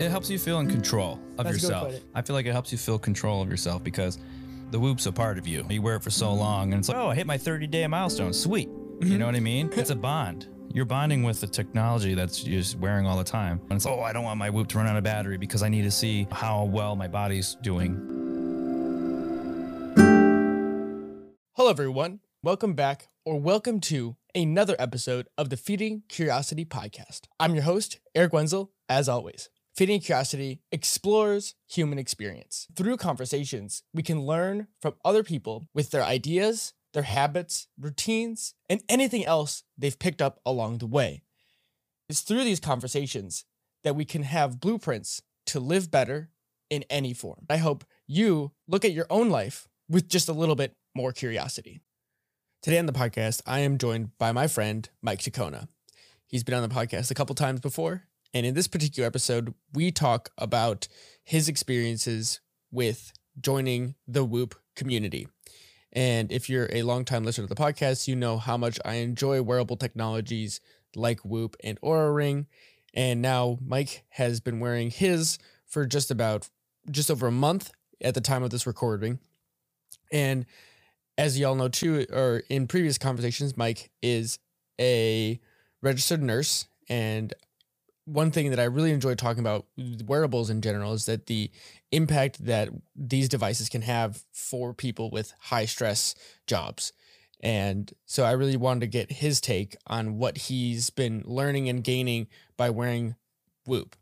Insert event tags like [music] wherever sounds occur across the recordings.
It helps you feel in control of That's a good way to yourself. I feel like it helps you feel control of yourself because the whoop's a part of you. You wear it for so long, and it's like, oh, I hit my 30 day milestone. Sweet. Mm-hmm. You know what I mean? It's a bond. You're bonding with the technology that's just wearing all the time. And it's, oh, I don't want my whoop to run out of battery because I need to see how well my body's doing. Hello, everyone. Welcome back, or welcome to another episode of the Feeding Curiosity podcast. I'm your host, Eric Wenzel, as always. Feeding Curiosity explores human experience. Through conversations, we can learn from other people with their ideas, their habits, routines, and anything else they've picked up along the way. It's through these conversations that we can have blueprints to live better in any form. I hope you look at your own life with just a little bit more curiosity. Today on the podcast, I am joined by my friend Mike Chacona. He's been on the podcast a couple times before, and in this particular episode, we talk about his experiences with joining the Whoop community. And if you're a longtime listener to the podcast, you know how much I enjoy wearable technologies like Whoop and Oura Ring. And now Mike has been wearing his for just about just over a month at the time of this recording. And as y'all know too, or in previous conversations, Mike is a registered nurse. And one thing that I really enjoy talking about wearables in general is that the impact that these devices can have for people with high stress jobs. And so I really wanted to get his take on what he's been learning and gaining by wearing Whoop.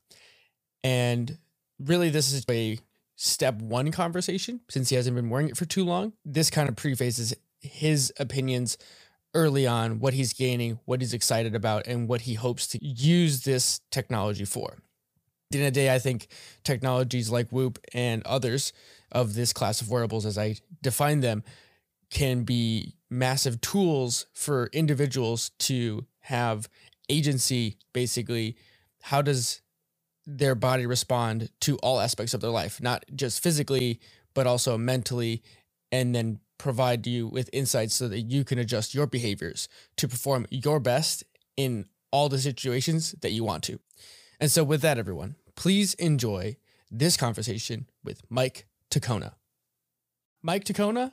And really, this is a step one conversation since he hasn't been wearing it for too long. This kind of prefaces his opinions early on, what he's gaining, what he's excited about, and what he hopes to use this technology for. At the end of the day, I think technologies like Whoop and others of this class of wearables, as I define them, can be massive tools for individuals to have agency. Basically, how does their body respond to all aspects of their life, not just physically, but also mentally, and then provide you with insights so that you can adjust your behaviors to perform your best in all the situations that you want to. And so, with that, everyone, please enjoy this conversation with Mike Tacona. Mike Tacona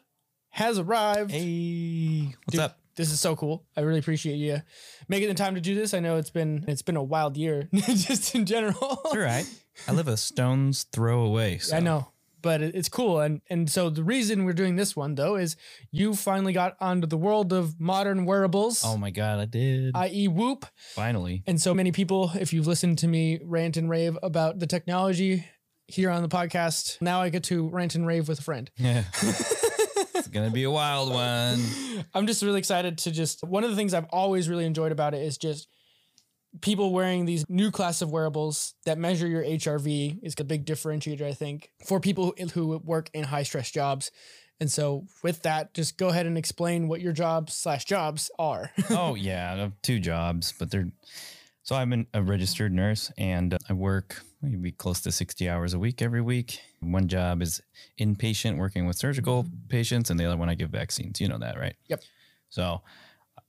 has arrived. Hey, what's Dude, up? This is so cool. I really appreciate you making the time to do this. I know it's been it's been a wild year [laughs] just in general. It's all right. I live a stone's throw away. So. I know, but it's cool. And and so the reason we're doing this one though is you finally got onto the world of modern wearables, Oh my God, I did. i.e. Whoop. Finally. And so many people, if you've listened to me rant and rave about the technology here on the podcast, now I get to rant and rave with a friend. Yeah. [laughs] it's going to be a wild one. I'm just really excited to just one of the things I've always really enjoyed about it is just people wearing these new class of wearables that measure your HRV is a big differentiator, I think, for people who who work in high stress jobs. And so with that, just go ahead and explain what your jobs slash jobs are. [laughs] oh yeah, I have two jobs, but they're so I'm an, a registered nurse and I work maybe close to 60 hours a week every week. One job is inpatient working with surgical patients and the other one I give vaccines. You know that, right? Yep. So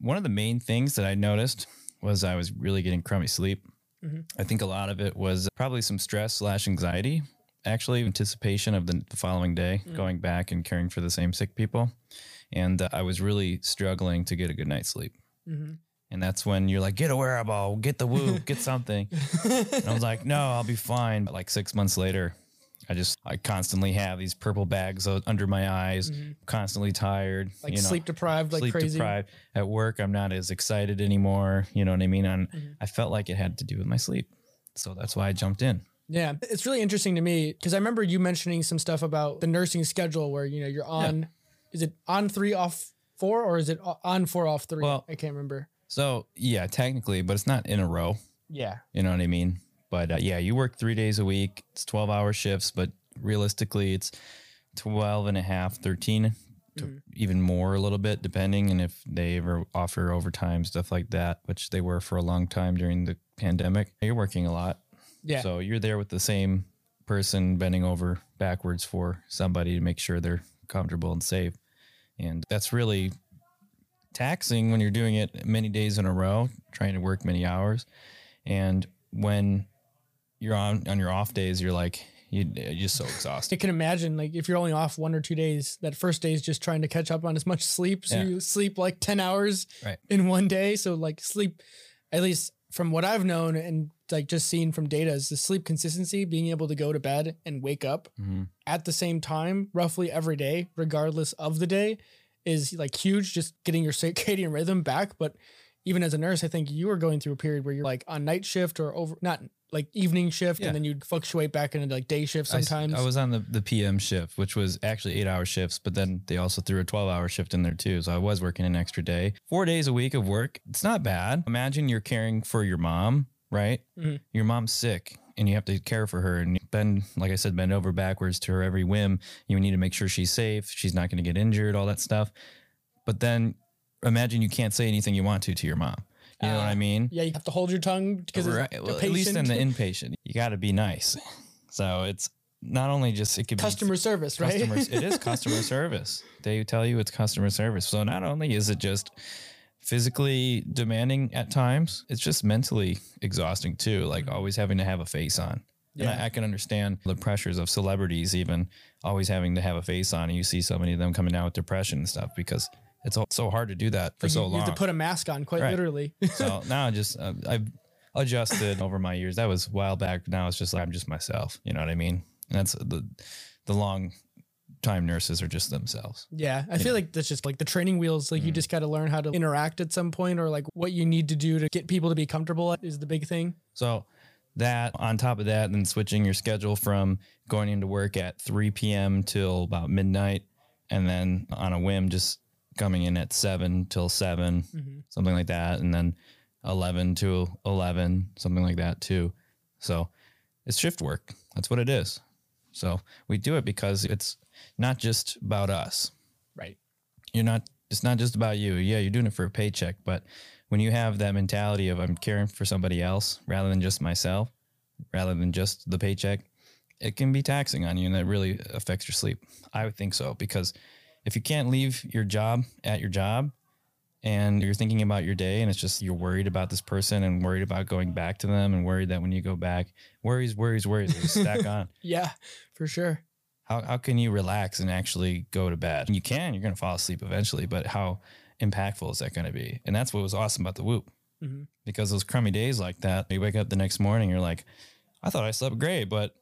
one of the main things that I noticed was I was really getting crummy sleep. Mhm. I think a lot of it was probably some stress slash anxiety, actually anticipation of the, following day, Mm. going back and caring for the same sick people. And uh, I was really struggling to get a good night's sleep. Mhm. And that's when you're like, get a wearable, get the whoop, get something. [laughs] And I was like, no, I'll be fine. But like six months later, I just, I constantly have these purple bags under my eyes, Mhm. constantly tired. like you know, sleep deprived, like sleep crazy. deprived. At work, I'm not as excited anymore. You know what I mean? And Mhm. I felt like it had to do with my sleep. So that's why I jumped in. Yeah, it's really interesting to me because I remember you mentioning some stuff about the nursing schedule where you know you're on. Is it on three off four or is it on four off three? Well- I can't remember. So yeah, technically, but it's not in a row. Yeah. You know what I mean? But uh, yeah, you work three days a week. It's 12 hour shifts, but realistically, it's 12 and a half, 13 to Mhm. even more a little bit, depending. And if they ever offer overtime, stuff like that, which they were for a long time during the pandemic, you're working a lot. Yeah. So you're there with the same person bending over backwards for somebody to make sure they're comfortable and safe. And that's really taxing when you're doing it many days in a row, trying to work many hours. And when you're on on your off days, you're like you, you're just so exhausted. I can imagine like if you're only off one or two days, that first day is just trying to catch up on as much sleep. So Yeah. you sleep like 10 hours Right. in one day. So like sleep, at least from what I've known and like just seen from data is the sleep consistency, being able to go to bed and wake up Mhm. at the same time, roughly every day, regardless of the day, is like huge. Just getting your circadian rhythm back. But even as a nurse, I think you were going through a period where you're like on night shift or over, not like evening shift, Yeah. and then you'd fluctuate back into like day shift sometimes. I, was on the, the PM shift, which was actually eight hour shifts, but then they also threw a 12 hour shift in there too. So I was working an extra day. Four days a week of work. It's not bad. Imagine you're caring for your mom, right? Mhm. Your mom's sick and you have to care for her and bend, like I said, bend over backwards to her every whim. You need to make sure she's safe. She's not going to get injured, all that stuff. But then imagine you can't say anything you want to to your mom. You know what Ah, I mean? Yeah, you have to hold your tongue because Right. Well, at least in the inpatient, you got to be nice. [laughs] So it's not only just it could customer be service, right? customers. it is [laughs] customer service. They tell you it's customer service. So not only is it just physically demanding at times, it's just mentally exhausting too. Like always having to have a face on. And Yeah. I, I can understand the pressures of celebrities, even always having to have a face on. And you see so many of them coming down with depression and stuff because it's so- so hard to do that for Like, so you, you long. have to put a mask on, quite Right. literally. [laughs] so now I just uh, I've adjusted over my years. That was a while back. Now it's just like I'm just myself. You know what I mean? And that's the the long time nurses are just themselves. yeah, I feel like that's just like the training wheels. Like you Mm. just got to learn how to interact at some point, or like what you need to do to get people to be comfortable is the big thing. So that on top of that, then switching your schedule from going into work at 3 p.m. till about midnight, and then on a whim just coming in at seven till 7 Mhm. something like that, and then 11 to 11, something like that too. So it's shift work. That's what it is. So we do it because it's not just about us. Right. You're not, it's not just about you. Yeah, you're doing it for a paycheck, but when you have that mentality of I'm caring for somebody else rather than just myself, rather than just the paycheck, it can be taxing on you and that really affects your sleep. I would think so because if you can't leave your job at your job and you're thinking about your day and it's just you're worried about this person and worried about going back to them and worried that when you go back, worries, worries, worries, just stack [laughs] on. Yeah, for sure. How, how can you relax and actually go to bed? You can, you're going to fall asleep eventually, but how impactful is that going to be? And that's what was awesome about the whoop Mhm. because those crummy days like that, you wake up the next morning, you're like, I thought I slept great, but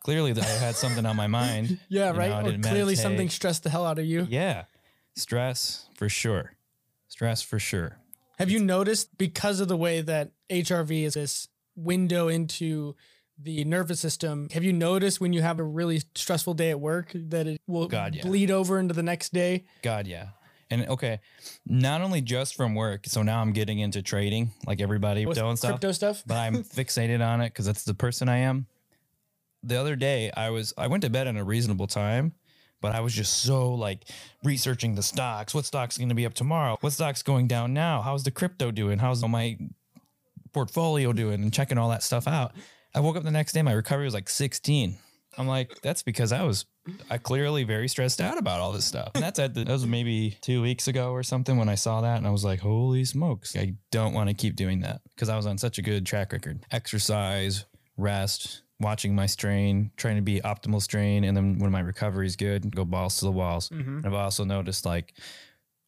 clearly that I had something on my mind. [laughs] Yeah, You know, right. I didn't clearly something stressed the hell out of you. Yeah. Stress for sure. Stress for sure. Have you noticed because of the way that HRV is this window into the nervous system? Have you noticed when you have a really stressful day at work that it will God, yeah. bleed over into the next day? God, yeah. And okay, not only just from work. So now I'm getting into trading like everybody With doing stuff. crypto stuff? but I'm [laughs] fixated on it because that's the person I am. The other day, I was I went to bed at a reasonable time, but I was just so like researching the stocks. What stock's going to be up tomorrow? What stock's going down now? How's the crypto doing? How's my portfolio doing? And checking all that stuff out. I woke up the next day, my recovery was like 16. I'm like, that's because I was I clearly very stressed out about all this stuff. And that's at the, that was maybe two weeks ago or something when I saw that, and I was like, holy smokes, I don't want to keep doing that because I was on such a good track record. Exercise, rest, watching my strain, trying to be optimal strain, and then when my recovery is good, go balls to the walls. Mm-hmm. And I've also noticed like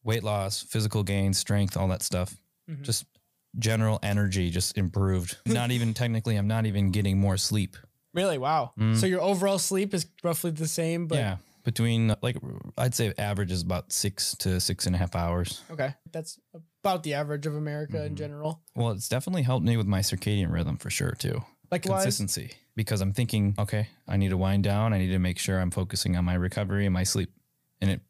weight loss, physical gain, strength, all that stuff. Mhm. Just general energy just improved. [laughs] not even technically, I'm not even getting more sleep. Really? Wow. Mm. So your overall sleep is roughly the same, but yeah, between like I'd say average is about six to six and a half hours. okay. That's about the average of America in Mhm. general. Well, it's definitely helped me with my circadian rhythm for sure too. Like Consistency because I'm thinking, okay, I need to wind down. I need to make sure I'm focusing on my recovery and my sleep, and it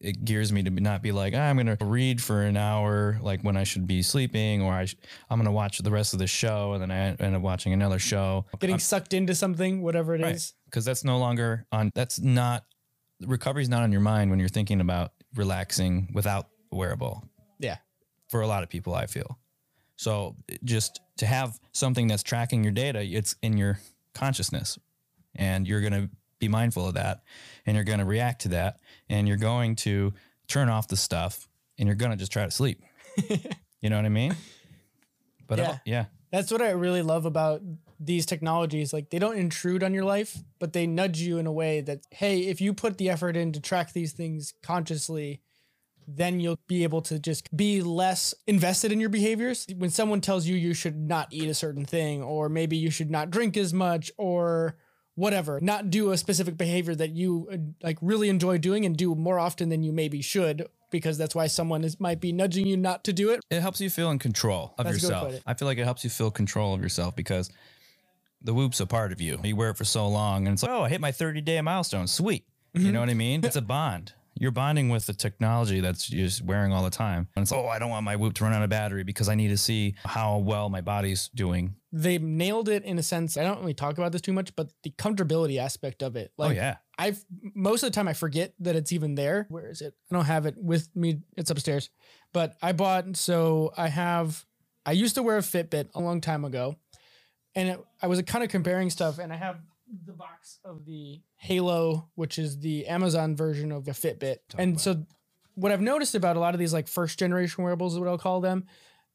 it gears me to not be like ah, I'm going to read for an hour like when I should be sleeping, or I sh- I'm going to watch the rest of the show and then I end up watching another show. getting sucked into something, whatever it is. Right. because that's no longer on that's not recovery's not on your mind when you're thinking about relaxing without a wearable Yeah. for a lot of people i feel so just to have something that's tracking your data it's in your consciousness. And you're going to be mindful of that and you're going to react to that and you're going to turn off the stuff and you're going to just try to sleep. [laughs] You know what i mean? But Yeah. yeah. yeah. That's what I really love about these technologies. Like they don't intrude on your life, but they nudge you in a way that hey, if you put the effort in to track these things consciously, then you'll be able to just be less invested in your behaviors. When someone tells you you should not eat a certain thing, or maybe you should not drink as much, or whatever, not do a specific behavior that you uh, like really enjoy doing and do more often than you maybe should, because that's why someone is might be nudging you not to do it. It helps you feel in control of That's a good way to yourself. I feel like it helps you feel control of yourself because the whoop's a part of you. You wear it for so long and it's like, oh, I hit my 30 day milestone. Sweet. Mm-hmm. You know what I mean? It's a bond. You're bonding with the technology that's you're just wearing all the time. And it's, oh, I don't want my whoop to run out of battery because I need to see how well my body's doing. They nailed it in a sense. I don't really talk about this too much, but the comfortability aspect of it. Oh, like oh, yeah. I've most of the time I forget that it's even there. Where is it? I don't have it with me. It's upstairs. But I bought so I have I used to wear a Fitbit a long time ago. And it, I was kind of comparing stuff and I have the box of the Halo, which is the Amazon version of a Fitbit. and so what I've noticed about a lot of these like first generation wearables is what I'll call them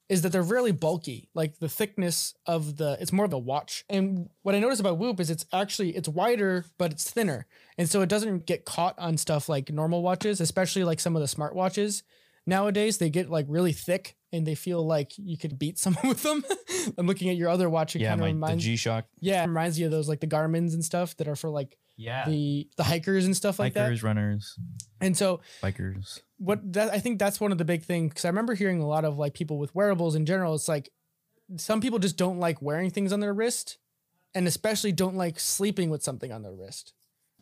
is that they're really bulky. Like the thickness of the it's more of a watch. And what I noticed about Whoop is it's actually it's wider but it's thinner. And so it doesn't get caught on stuff like normal watches, especially like some of the smartwatches. Nowadays they get like really thick and they feel like you could beat [laughs] someone with them. I'm looking at your other watch. It Yeah, kind of my, the G Shock. yeah, it reminds you of those like the Garmin's and stuff that are for like Yeah. the the hikers and stuff like Bikers, runners. And so bikers. what that I think that's one of the big things because I remember hearing a lot of like people with wearables in general. It's like some people just don't like wearing things on their wrist, and especially don't like sleeping with something on their wrist.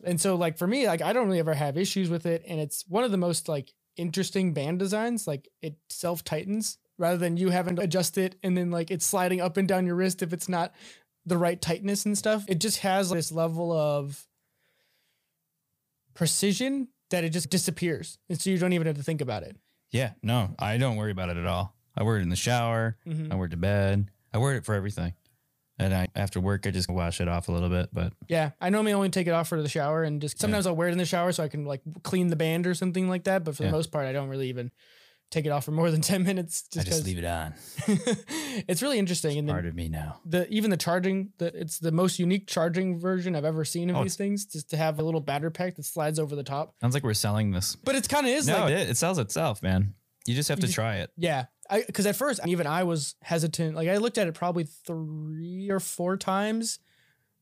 And so like for me, like I don't really ever have issues with it, and it's one of the most like interesting band designs. Like it self tightens rather than you having to adjust it and then like it's sliding up and down your wrist if it's not the right tightness and stuff. It just has this level of precision that it just disappears. And so you don't even have to think about it. Yeah, no, I don't worry about it at all. I wear it in the shower. Mhm. I wear it to bed. I wear it for everything. And I after work, I just wash it off a little bit. But Yeah, I normally only take it off for the shower and just sometimes I'll wear it in the shower so I can like clean the band or something like that. But for Yeah. the most part, I don't really even take it off for more than [laughs] 10 minutes I just just leave it on. [laughs] it's really interesting. And then Part of me now. the even the charging, the, it's the most unique charging version I've ever seen of Oh, these things just to have a little battery pack that slides over the top. Sounds like we're selling this. But it's kind of is no, like, it, it sells itself, man. You just have You to just- try it. yeah. I Because at first, even I was hesitant. Like I looked at it probably three or four times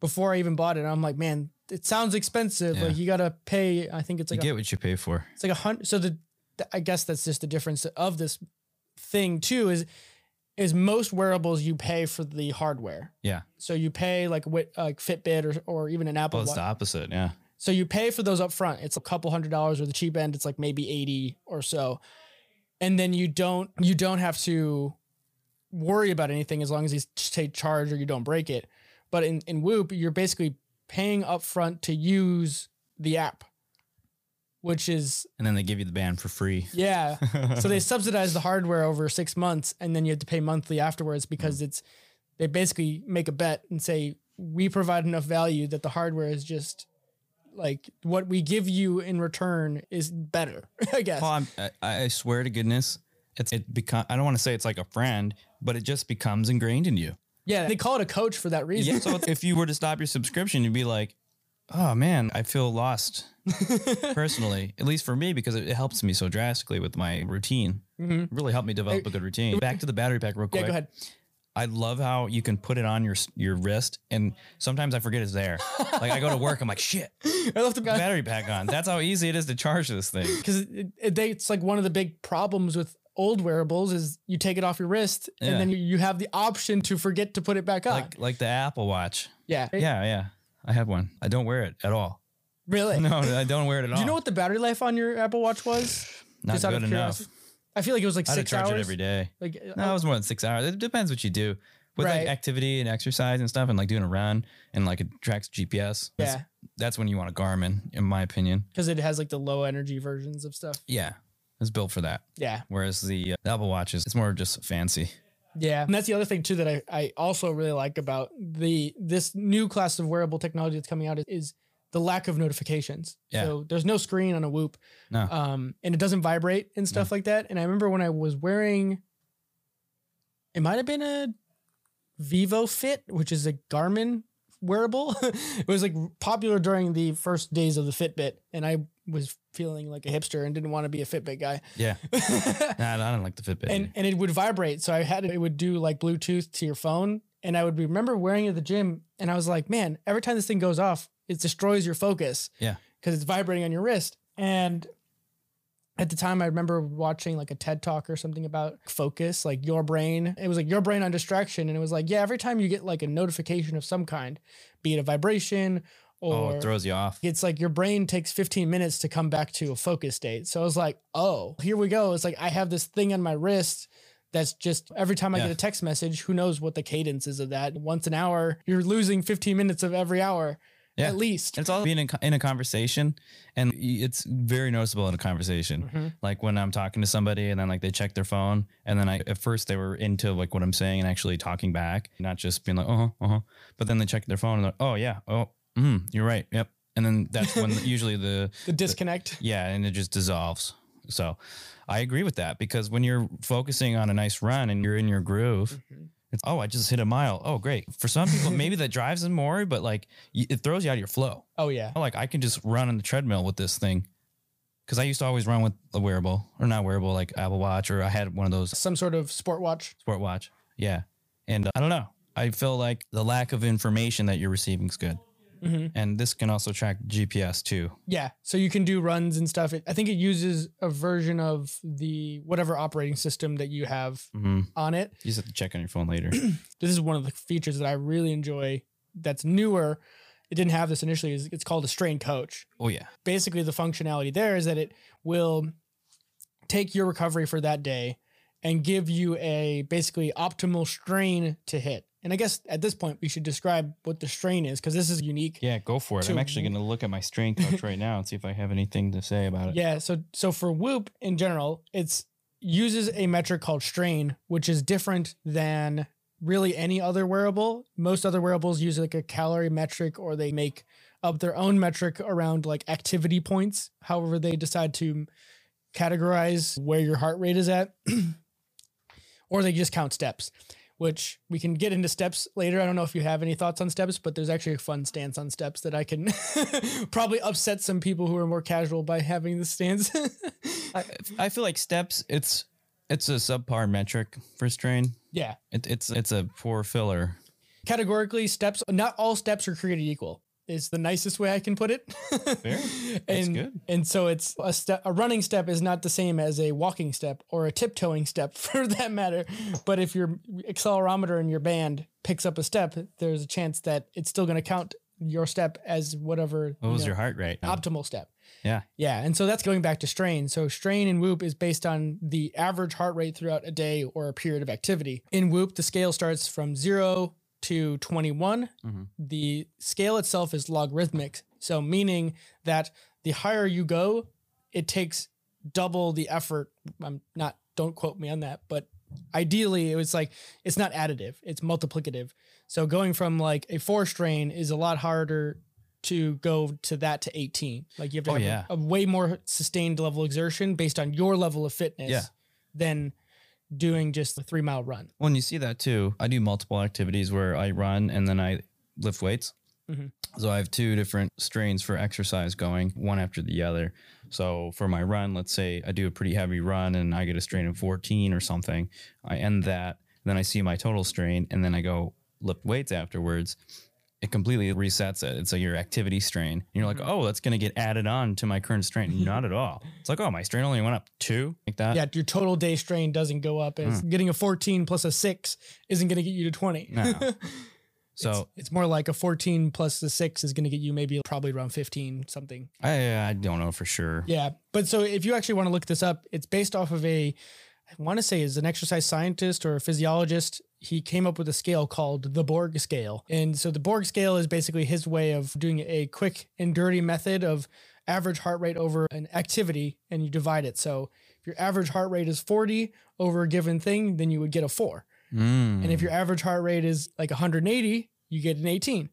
before I even bought it. I'm like, man, it sounds expensive. Yeah. Like you got to pay, I think it's You like a get what you pay for. It's like a hundred. So the, th- I guess that's just the difference of this thing too. Is is most wearables you pay for the hardware. Yeah. So you pay like what like Fitbit or or even an Apple Well, it's the opposite. Yeah. So you pay for those up front. It's a couple hundred dollars, or the cheap end, it's like maybe eighty or so, and then you don't you don't have to worry about anything as long as you take charge or you don't break it. But in in Whoop, you're basically paying up front to use the app, which is And then they give you the band for free. yeah. [laughs] so they subsidize the hardware over six months, and then you have to pay monthly afterwards because mm. it's they basically make a bet and say we provide enough value that the hardware is just like what we give you in return is better. [laughs] I guess. Well, I'm, I, I swear to goodness, it's it become. I don't want to say it's like a friend, but it just becomes ingrained in you. yeah, they call it a coach for that reason. Yeah. So if you were to stop your subscription, you'd be like, "Oh man, I feel lost." [laughs] Personally, at least for me, because it, it helps me so drastically with my routine. Mhm. It really helped me develop a good routine. Back to the battery pack, real quick. Yeah, go ahead. I love how you can put it on your your wrist, and sometimes I forget it's there. like I go to work, I'm like, "Shit, [laughs] I left the battery pack on." That's how easy it is to charge this thing. [laughs] because it, it, it's like one of the big problems with old wearables is you take it off your wrist Yeah. and then you, you have the option to forget to put it back on. Like like the Apple Watch. yeah, Yeah, yeah. I have one. I don't wear it at all. really. [laughs] No, I don't wear it at all. Do you know what the battery life on your Apple Watch was? Not Just out of good enough. I feel like it was like I had to six charge hours it every day. Like No, it was more than six hours. It depends what you do. With Right. like activity and exercise and stuff, and like doing a run and like it tracks GPS. That's, Yeah. that's when you want a Garmin, in my opinion. because it has like the low energy versions of stuff. Yeah, it's built for that. Yeah, Whereas the, uh, Apple Watch is it's more just fancy. yeah, and that's the other thing too that I I also really like about the this new class of wearable technology that's coming out is the lack of notifications. Yeah. So there's no screen on a Whoop, No. um, and it doesn't vibrate and stuff like that. And I remember when I was wearing, it might have been a Vivofit, which is a Garmin wearable. [laughs] it was like popular during the first days of the Fitbit, and I was feeling like a hipster and didn't want to be a Fitbit guy. Yeah. [laughs] nah, I don't like the Fitbit. and and it would vibrate. So I had it would do like Bluetooth to your phone, and I would remember wearing it at the gym, and I was like, man, every time this thing goes off, it destroys your focus. Yeah. because it's vibrating on your wrist. And at the time, I remember watching like a TED talk or something about focus, like your brain. It was like your brain on distraction, and it was like, yeah, every time you get like a notification of some kind, be it a vibration oh, or it throws you off. it's like your brain takes 15 minutes to come back to a focus state. So I was like, oh, here we go. It's like I have this thing on my wrist that's just every time I Yeah. get a text message, who knows what the cadence is of that. Once an hour, you're losing 15 minutes of every hour Yeah. at least. It's all being in, in a conversation, and it's very noticeable in a conversation. Mhm. Like when I'm talking to somebody, and then like they check their phone, and then I at first they were into like what I'm saying and actually talking back, not just being like uh huh uh huh. But then they check their phone and they're like, oh yeah oh mm, you're right yep. And then that's when [laughs] usually the The disconnect. yeah, and it just dissolves. So I agree with that because when you're focusing on a nice run and you're in your groove, Mhm. It's oh I just hit a mile. Oh great. For some people maybe that drives them more, but like it throws you out of your flow. Oh, yeah. Like I can just run on the treadmill with this thing. Cause I used to always run with a wearable or not wearable, like Apple Watch, or I had one of those Some sort of sport watch. sport watch. Yeah. And uh, I don't know. I feel like the lack of information that you're receiving is good. Hmm And this can also track GPS too. Yeah. So you can do runs and stuff. I think it uses a version of the whatever operating system that you have hmm on it. You just have to check on your phone later. [clears throat] this is one of the features that I really enjoy that's newer. It didn't have this initially. is It's called a strain coach. oh yeah. Basically, the functionality there is that it will take your recovery for that day and give you a basically optimal strain to hit. And I guess at this point, we should describe what the strain is because this is unique. Yeah, go for it. I'm actually going to look at my strain coach right now and see if I have anything to say about it. Yeah. So so for Whoop in general, it's uses a metric called strain, which is different than really any other wearable. Most other wearables use like a calorie metric or they make up their own metric around like activity points, however they decide to categorize where your heart rate is at. [clears throat] or they just count steps. Which we can get into steps later. I don't know if you have any thoughts on steps, but there's actually a fun stance on steps that I can [laughs] probably upset some people who are more casual by having the stance. I, I feel like steps. It's it's a subpar metric for strain. yeah. It, it's it's a poor filler. Categorically, steps, not all steps are created equal. Is the nicest way I can put it. [laughs] And, good. And so it's a step. A running step is not the same as a walking step or a tiptoeing step, [laughs] for that matter. But if your accelerometer in your band picks up a step, there's a chance that it's still going to count your step as whatever What was know, your heart rate? optimal step. Yeah. Yeah. And so that's going back to strain. So strain in Whoop is based on the average heart rate throughout a day or a period of activity. In Whoop, the scale starts from zero to 21. Mhm. The scale itself is logarithmic. So meaning that the higher you go, it takes double the effort. I'm not, don't quote me on that, but ideally it was like, it's not additive, it's multiplicative. So going from like a four strain is a lot harder to go to that to 18. Like you have to Oh, have a- yeah. a, way more sustained level of exertion based on your level of fitness Yeah. than doing just a three mile run. Well, and you see that too. I do multiple activities where I run and then I lift weights. Mhm. So I have two different strains for exercise going, one after the other. So for my run, let's say I do a pretty heavy run and I get a strain of 14 or something. I end that, then I see my total strain, and then I go lift weights afterwards. It completely resets it. It's like your activity strain. And you're like, oh, that's going to get added on to my current strain. [laughs] Not at all. It's like, oh, my strain only went up two, like that. yeah, your total day strain doesn't go up as Hmm. getting a 14 plus a six isn't going to get you to 20. No. [laughs] So it's, it's more like a 14 plus the six is going to get you maybe probably around 15 something. I, I don't know for sure. Yeah. But so if you actually want to look this up, it's based off of a, I want to say is an exercise scientist or a physiologist. He came up with a scale called the Borg scale. And so the Borg scale is basically his way of doing a quick and dirty method of average heart rate over an activity and you divide it. So if your average heart rate is 40 over a given thing, then you would get a four. Mm. And if your average heart rate is like 180, you get an 18.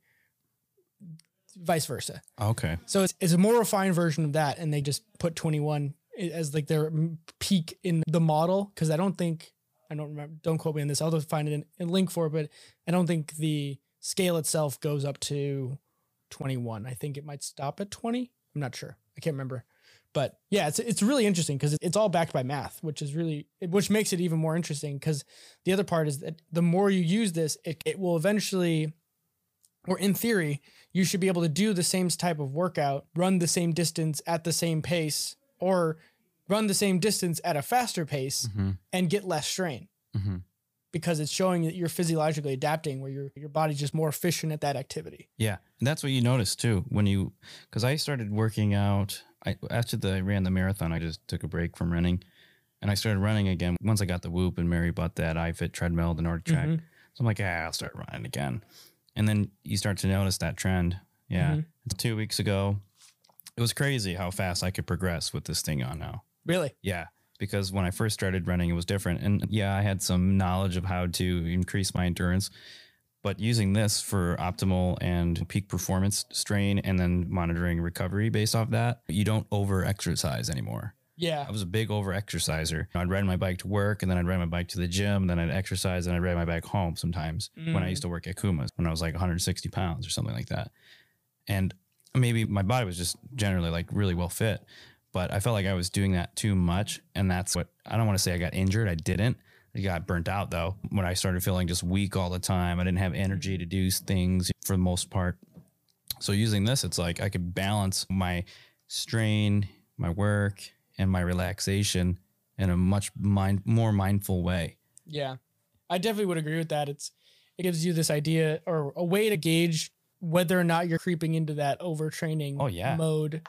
Vice versa. okay, So it's, it's a more refined version of that, and they just put 21 as like their peak in the model because I don't think I don't remember. Don't quote me on this. I'll just find it in, a link for it, but I don't think the scale itself goes up to 21. I think it might stop at 20. I'm not sure. I can't remember. But yeah, it's it's really interesting because it's all backed by math, which is really which makes it even more interesting. Because the other part is that the more you use this, it, it will eventually, or in theory, you should be able to do the same type of workout, run the same distance at the same pace, or run the same distance at a faster pace Mm-hmm. and get less strain Mm-hmm. because it's showing that you're physiologically adapting where your your body's just more efficient at that activity. Yeah, and that's what you notice too when you, because I started working out. I after the I ran the marathon, I just took a break from running, and I started running again once I got the Whoop and Mary bought that iFit treadmill, the NordicTrack. Mhm. So I'm like, yeah, I'll start running again, and then you start to notice that trend. Yeah, Mhm. two weeks ago, it was crazy how fast I could progress with this thing on now. Really? Yeah, because when I first started running, it was different. And yeah, I had some knowledge of how to increase my endurance, but using this for optimal and peak performance strain and then monitoring recovery based off that, you don't over exercise anymore. Yeah. I was a big over exerciser. I'd ride my bike to work and then I'd ride my bike to the gym, then I'd exercise and I'd ride my bike home sometimes when I Mm. used to work at Kuma's when I was like 160 pounds or something like that. And maybe my body was just generally like really well fit, but I felt like I was doing that too much. And that's what I don't want to say I got injured. I didn't. I got burnt out though when I started feeling just weak all the time. I didn't have energy to do things for the most part. So using this, it's like I could balance my strain, my work, and my relaxation in a much mind more mindful way. Yeah. I definitely would agree with that. It's it gives you this idea or a way to gauge whether or not you're creeping into that overtraining Oh, yeah. mode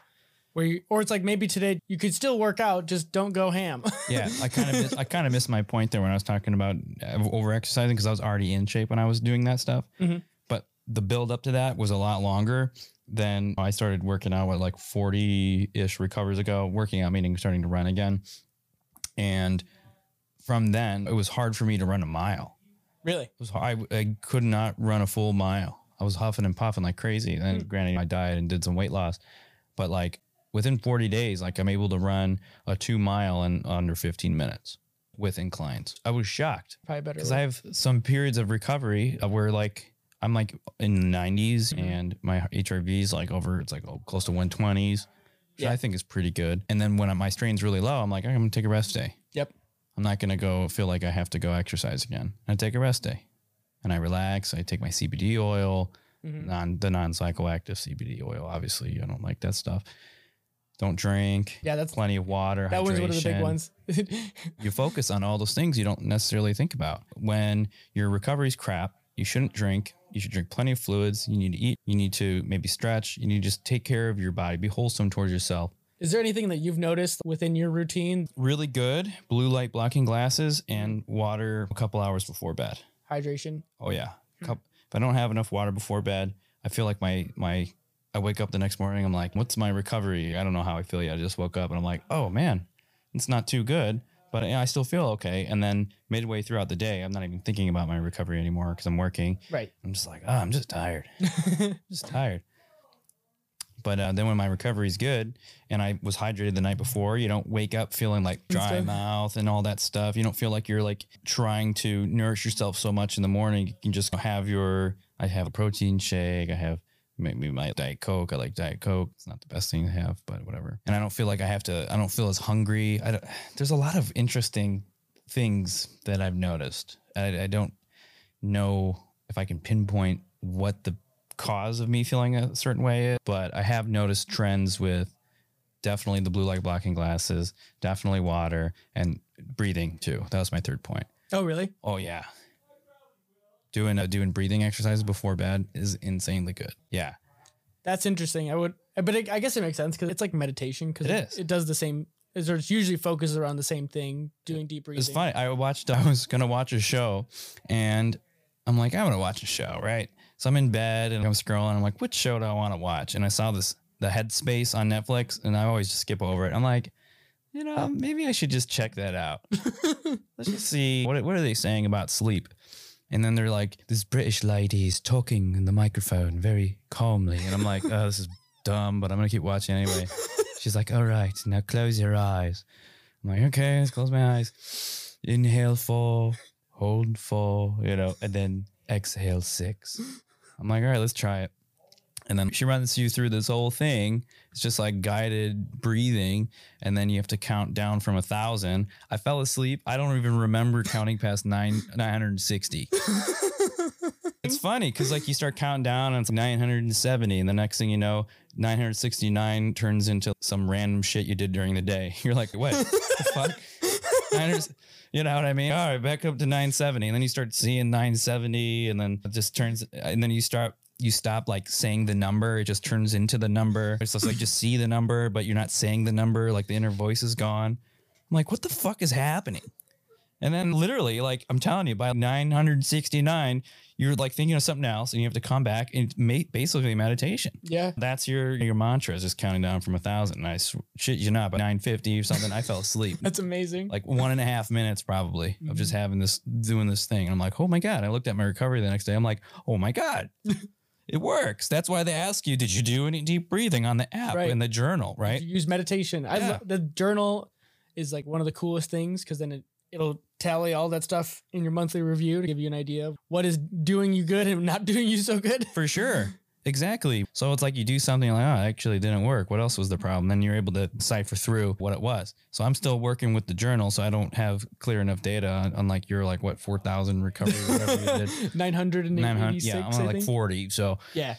where you or it's like maybe today you could still work out, just don't go ham. [laughs] Yeah, I kind of I kind of missed my point there when I was talking about over exercising because I was already in shape when I was doing that stuff. Mhm. But the build up to that was a lot longer than I started working out. What like forty ish recovers ago, working out meaning starting to run again, and from then it was hard for me to run a mile. really? It was hard. I, I could not run a full mile. I was huffing and puffing like crazy. And Hmm. granted, I died and did some weight loss, but like within 40 days, like I'm able to run a two mile in under 15 minutes with inclines. I was shocked Probably better. because I have some periods of recovery of where like I'm like in the 90s Mhm. and my HRV is like over, it's like oh, close to 120s, which Yeah. I think is pretty good. And then when my strain's really low, I'm like, I'm going to take a rest day. Yep. I'm not going to go feel like I have to go exercise again. I take a rest day and I relax. I take my CBD oil, Mhm. non the non psychoactive CBD oil. Obviously, I don't like that stuff. Don't drink. Yeah, that's Plenty of water. that was one of the big ones. [laughs] You focus on all those things you don't necessarily think about. When your recovery's crap, you shouldn't drink. You should drink plenty of fluids. You need to eat. You need to maybe stretch. You need to just take care of your body. Be wholesome towards yourself. Is there anything that you've noticed within your routine? Really good blue light blocking glasses and water a couple hours before bed. Hydration. Oh yeah. If I don't have enough water before bed, I feel like my my I wake up the next morning. I'm like, what's my recovery? I don't know how I feel yet. I just woke up and I'm like, oh man, it's not too good, but I still feel okay. And then midway throughout the day, I'm not even thinking about my recovery anymore because I'm working. Right. I'm just like, oh, I'm just tired. [laughs] Just tired. But uh, then when my recovery is good and I was hydrated the night before, you don't wake up feeling like dry mouth and all that stuff. You don't feel like you're like trying to nourish yourself so much in the morning. You can just have your, I have a protein shake. I have maybe my Diet Coke. I like Diet Coke. It's not the best thing to have, but whatever. And I don't feel like I have to, I don't feel as hungry. I don't, there's a lot of interesting things that I've noticed. I, I don't know if I can pinpoint what the cause of me feeling a certain way is, but I have noticed trends with definitely the blue light blocking glasses, definitely water, and breathing too. That was my third point. oh, really? Oh yeah, doing uh, doing breathing exercises before bed is insanely good. Yeah, That's interesting. I would, but it, I guess it makes sense because it's like meditation because It it, is. it does the same. It's it's usually focused around the same thing, doing deep breathing. it's funny. I watched. [laughs] I was gonna watch a show, and I'm like, I'm gonna watch a show, right? So I'm in bed and I'm scrolling. I'm like, which show do I want to watch? And I saw this the Headspace on Netflix, and I always just skip over it. I'm like, you know, maybe I should just check that out. [laughs] Let's just see what what are they saying about sleep. And then they're like, this British lady is talking in the microphone very calmly, and I'm like, oh, this is dumb, but I'm gonna keep watching anyway. [laughs] She's like, all right, now close your eyes. I'm like, okay, let's close my eyes. inhale four, hold four, you know, and then exhale six. I'm like, all right, let's try it. And then she runs you through this whole thing. It's just like guided breathing. And then you have to count down from a thousand. I fell asleep. I don't even remember counting past nine [laughs] 960. [laughs] it's funny because like you start counting down and it's 970. And the next thing you know, 969 turns into some random shit you did during the day. [laughs] You're like, what the fuck? you know what I mean? All right, back up to 970. And then you start seeing 970 and then it just turns and then you start you stop like saying the number, it just turns into the number. It's just like just see the number, but you're not saying the number, like the inner voice is gone. I'm like, what the fuck is happening? And then literally, like I'm telling you, by 969, you're like thinking of something else, and you have to come back and make basically meditation. Yeah. That's your your mantra is just counting down from a thousand. And I s- shit you not, by 950 or something, I fell asleep. [laughs] That's amazing. like one and a half minutes probably of just mm-hmm. having this doing this thing. And I'm like, oh my god! I looked at my recovery the next day. I'm like, oh my god, [laughs] it works. That's why they ask you, did you do any deep breathing on the app Right. in the journal, right? You use meditation. I Yeah. lo- the journal is like one of the coolest things because then it, it'll tally all that stuff in your monthly review to give you an idea of what is doing you good and not [laughs] doing you so good. For sure. Exactly. So it's like you do something like, oh, it actually didn't work. What else was the problem? Then you're able to decipher through what it was. So I'm still working with the journal, so I don't have clear enough data. on- Unlike you're like what four thousand recovery, whatever you did. [laughs] 986, 900, yeah, I'm like 40. So Yeah.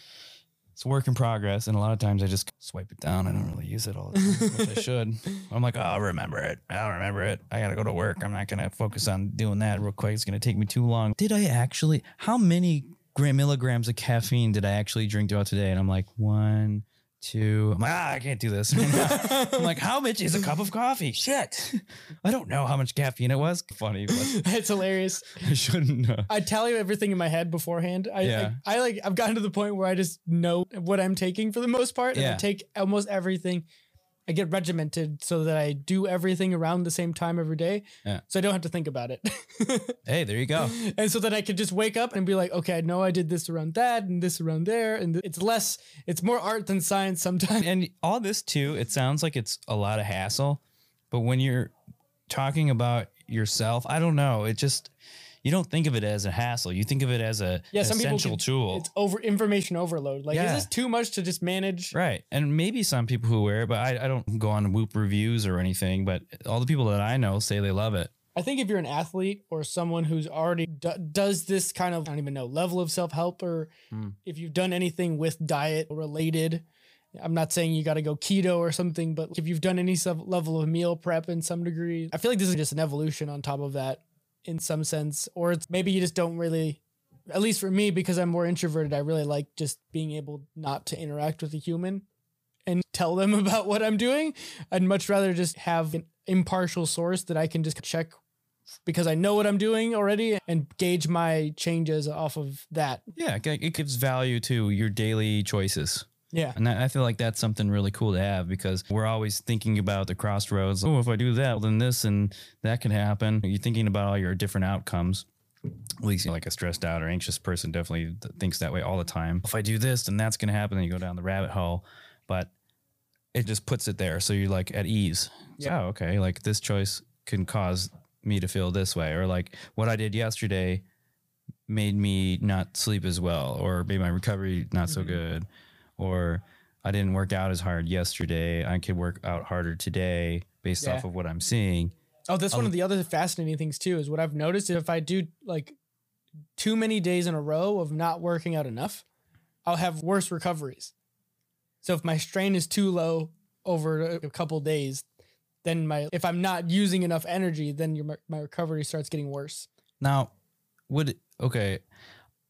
it's a work in progress. And a lot of times I just swipe it down. I don't really use it all the time, which I should. [laughs] I'm like, oh, I'll remember it. I'll remember it. I got to go to work. I'm not going to focus on doing that real quick. It's going to take me too long. Did I actually, how many gram milligrams of caffeine did I actually drink throughout today? And I'm like, one, two. I'm like, ah, I can't do this. [laughs] I'm like, how much is a cup of coffee? Shit. I don't know how much caffeine it was. Funny, but [laughs] It's hilarious. [laughs] I shouldn't know. I tally everything in my head beforehand. I, Yeah. I, I like I've gotten to the point where I just know what I'm taking for the most part. And I Yeah. take almost everything. I get regimented so that I do everything around the same time every day. Yeah. So I don't have to think about it. [laughs] Hey, there you go. and so that I could just wake up and be like, okay, I know I did this around that and this around there. And it's less, it's more art than science sometimes. and all this too, it sounds like it's a lot of hassle, but when you're talking about yourself, I don't know. It just you don't think of it as a hassle. You think of it as a Yeah, some people essential can- tool. It's over information overload. Like, Yeah. is this too much to just manage? Right. And maybe some people who wear it, but I, I don't go on Whoop reviews or anything, but all the people that I know say they love it. I think if you're an athlete or someone who's already do- does this kind of, I don't even know, level of self help, or Hmm. if you've done anything with diet related, I'm not saying you got to go keto or something, but if you've done any sub- level of meal prep in some degree, I feel like this is just an evolution on top of that in some sense. Or it's maybe you just don't really, at least for me, because I'm more introverted, I really like just being able not to interact with a human and tell them [laughs] about what I'm doing. I'd much rather just have an impartial source that I can just check because I know what I'm doing already and gauge my changes off of that. Yeah, it it gives value to your daily choices. Yeah. And I feel like that's something really cool to have because we're always thinking about the crossroads. Oh, if I do that, then this and that can happen. You're thinking about all your different outcomes. At least like a stressed out or anxious person definitely th- thinks that way all the time. If I do this, then that's going to happen. Then you go down the rabbit hole. But it just puts it there. So you're like at ease. So, Yeah. oh, okay. Like this choice can cause me to feel this way. Or like what I did yesterday made me not sleep as well or made my recovery not so Mhm. good or I didn't work out as hard yesterday. I could work out harder today based Yeah. off of what I'm seeing. Oh, that's one Um, of the other fascinating things too. Is what I've noticed if I do like too many days in a row of not working out enough, I'll have worse recoveries. So if my strain is too low over a a couple days, then my if I'm not using enough energy, then your my recovery starts getting worse. Now, would okay,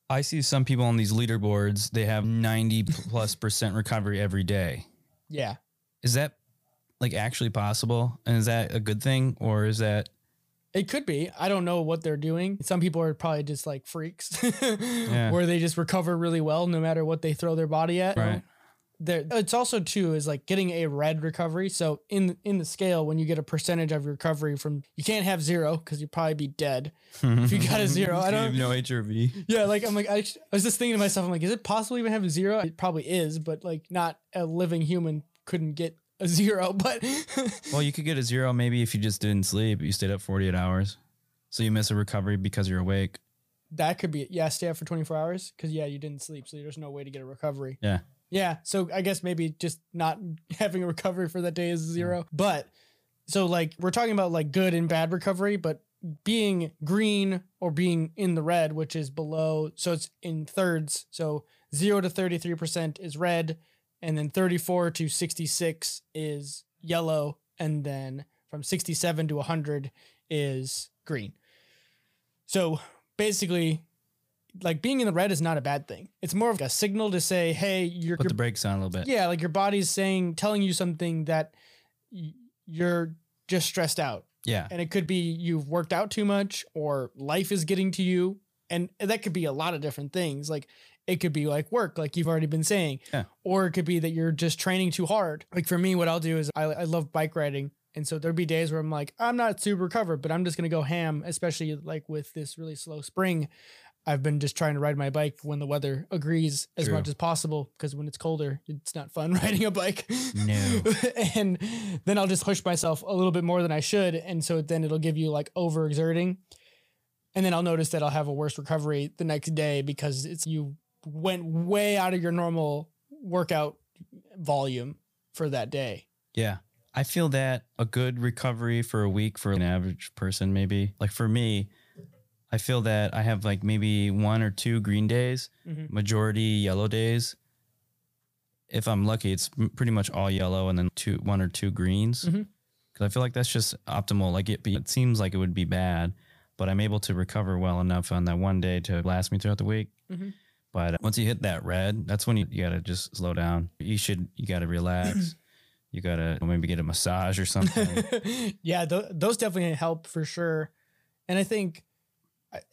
I see some people on these leaderboards, they have 90 [laughs] plus percent recovery every day. Yeah. Is that like actually possible? And is that a good thing or is that It could be. I don't know what they're doing. Some people are probably just like freaks, [laughs] where they just recover really well no matter what they throw their body at. right? There, it's also too is like getting a red recovery. So in in the scale, when you get a percentage of recovery from, you can't have zero because you'd probably be dead. If you got a [laughs] zero, I don't- have no HRV. Yeah, like I'm like I, I was just thinking to myself, I'm like, is it possible even have a zero? It probably is, but like not a living human couldn't get a zero. [laughs] But Well, you could get a zero maybe if you just didn't sleep. You stayed up 48 hours. So you miss a recovery because you're awake. That could be yeah, stay up for 24 hours because yeah, you didn't sleep, so there's no way to get a recovery. Yeah. Yeah, so I guess maybe just not [laughs] having a recovery for that day is zero. But so like we're talking about like good and bad recovery, but being green or being in the red, which is below, so it's in thirds. So zero to 33% is red, and then 34 to 66 is yellow, and then from 67 to 100 is green. So basically, like being in the red is not a bad thing. It's more of a signal to say, hey, you're, Put you're the brakes on a little bit. yeah, like your body's saying, telling you something that y- you're just stressed out. Yeah. And it could be you've worked out too much or life is getting to you. And that could be a lot of different things. Like it could be like work, like you've already been saying. Yeah. Or it could be that you're just training too hard. Like for me, what I'll do is I, I love bike riding. And so there'd be days where I'm like, I'm not super recovered, but I'm just going to go ham, especially like with this really slow spring. I've been just trying to ride my bike when the weather agrees as True. much as possible because when it's colder, it's not fun [laughs] riding a bike. No. [laughs] and then I'll just push myself a little bit more than I should. And so then it'll give you like overexerting. And then I'll notice that I'll have a worse recovery the next day because it's you went way out of your normal workout volume for that day. Yeah. I feel that a good recovery for a week for an average person, maybe like for me, I feel that I have like maybe one or two green days, Mhm. majority yellow days. If I'm lucky, it's pretty much all yellow and then two, one or two greens. Mhm. Cause I feel like that's just optimal. Like it, be, it seems like it would be bad, but I'm able to recover well enough on that one day to last me throughout the week. Mhm. But once you hit that red, that's when you, you gotta just slow down. You should, you gotta relax. [clears throat] you gotta maybe get a massage or something. [laughs] yeah, th- those definitely help for sure. And I think, uh,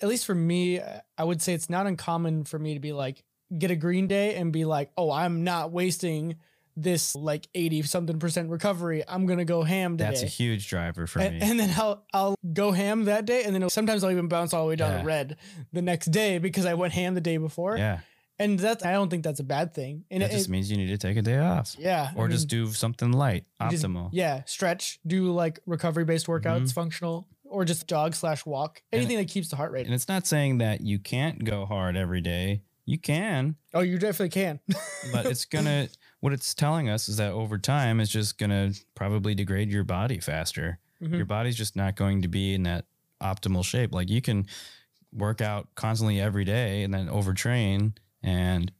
at least for me, I would say it's not uncommon for me to be like, get a green day and be like, oh, I'm not wasting this like 80 something percent recovery. I'm going to go ham today. That's a huge driver for and, me. and then I'll I'll go ham that day, and then sometimes I'll even bounce all the way down Yeah. to red the next day because I went ham the day before. yeah, And that's I don't think that's a bad thing. And that it, just means you need to take a day off, yeah, or I just do something light, you just- optimal. yeah, stretch, do like recovery based workouts, Mhm. functional, or just jog slash walk, anything that keeps the heart rate. And it's not saying that you can't go hard every day. You can, oh, you definitely can. [laughs] but it's gonna. what it's telling us is that over time, it's just gonna probably degrade your body faster. Mhm. Your body's just not going to be in that optimal shape. Like you can work out constantly every day and then overtrain, and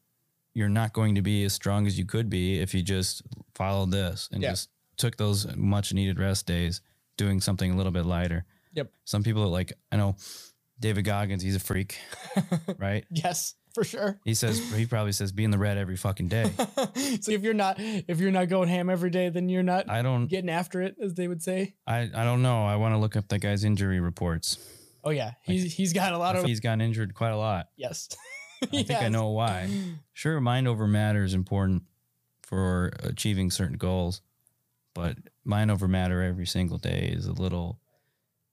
you're not going to be as strong as you could be if you just followed this and Yeah. just took those much needed rest days, doing something a little bit lighter. Yep. Some people are like, I know David Goggins, he's a freak, [laughs] right? yes, for sure. He says he probably says be in the red every fucking day. [laughs] so if you're not if you're not going ham every day, then you're not I don't getting after it, as they would say. I, I don't know. I want to look up that guy's injury reports. Oh yeah, he's he's got a lot of he's gotten injured quite a lot. yes. I think I [laughs] know why. Sure, mind over matter is important for achieving certain goals, but mind over matter every single day is a little.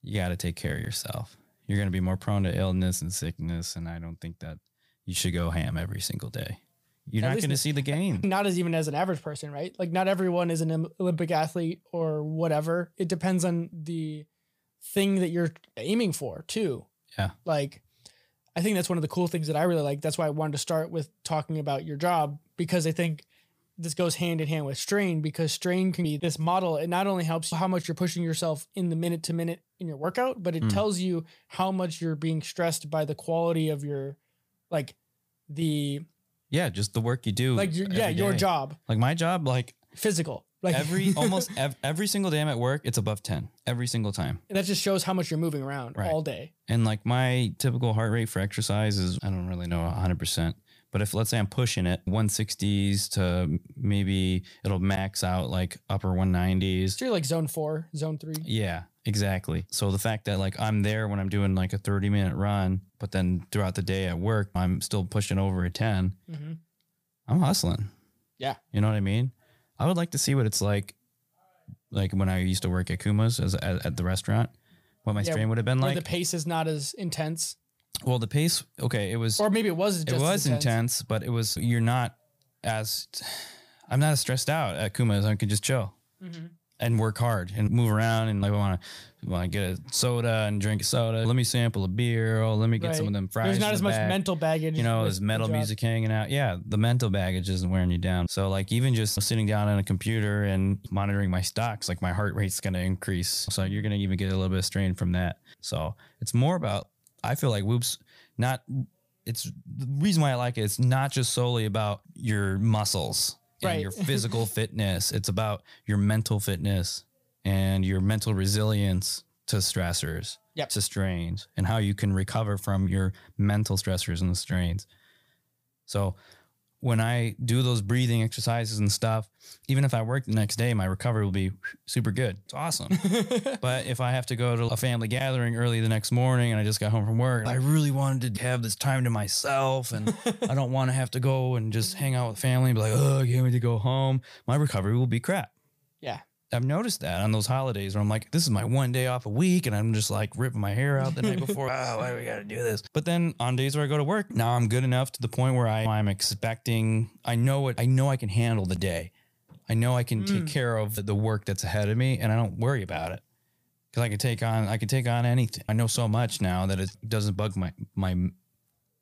You got to take care of yourself. You're going to be more prone to illness and sickness, and I don't think that you should go ham every single day. You're At not going to see the gain. not as even as an average person, right? Like not everyone is an Olympic athlete or whatever. It depends on the thing that you're aiming for, too. Yeah. Like I think that's one of the cool things that I really like. That's why I wanted to start with talking about your job because I think this goes hand in hand with strain because strain can be this model. It not only helps how much you're pushing yourself in the minute to minute in your workout, but it Mm. tells you how much you're being stressed by the quality of your like the Yeah, just the work you do. like your, yeah, every your job Like my job, like physical. Like every [laughs] almost ev- every single day I'm at work, it's above 10 every single time. And that just shows how much you're moving around Right. all day. And like my typical heart rate for exercise is, I don't really know 100%. But if let's say I'm pushing it 160s to maybe it'll max out like upper 190s. So you're like zone four, zone three. Yeah, exactly. So the fact that like I'm there when I'm doing like a 30 minute run, but then throughout the day at work, I'm still pushing over a 10, Mm-hmm. I'm hustling. Yeah. You know what I mean? I would like to see what it's like, like when I used to work at Kuma's as, at, at the restaurant, what my Yeah, strain would have been like. the pace is not as intense, well, the pace, okay, it was, or maybe it was. Just it was intense. but it was, you're not as, I'm not as stressed out at Kuma's. I can just chill. Mhm. and work hard and move around and like want to want to get a soda and drink a soda. Let me sample a beer. Oh, let me get some of them fries. There's not from as the much mental baggage. You know, there's metal music hanging out. Yeah, the mental baggage isn't wearing you down. So like even just sitting down on a computer and monitoring my stocks, like my heart rate's going to increase. So you're going to even get a little bit of strain from that. So it's more about. I feel like Whoop's not. It's the reason why I like it. It's not just solely about your muscles and Right. your [laughs] physical fitness. It's about your mental fitness and your mental resilience to stressors, Yep. to strains, and how you can recover from your mental stressors and the strains. So when I do those breathing exercises and stuff, even if I work the next day, my recovery will be super good. It's awesome. [laughs] but if I have to go to a family gathering early the next morning and I just got home from work, I really wanted to have this time to myself and I don't want to have to go and just hang out with family and be like, oh, can't wait to go home. My recovery will be crap. yeah. I've noticed that on those holidays where I'm like, this is my one day off a week, and I'm just like ripping my hair out the night [laughs] before. oh, why do we got to do this? But then on days where I go to work, now I'm good enough to the point where I, I'm expecting. I know what I know. I can handle the day. I know I can take Mm. care of the work that's ahead of me, and I don't worry about it because I can take on. I can take on anything. I know so much now that it doesn't bug my my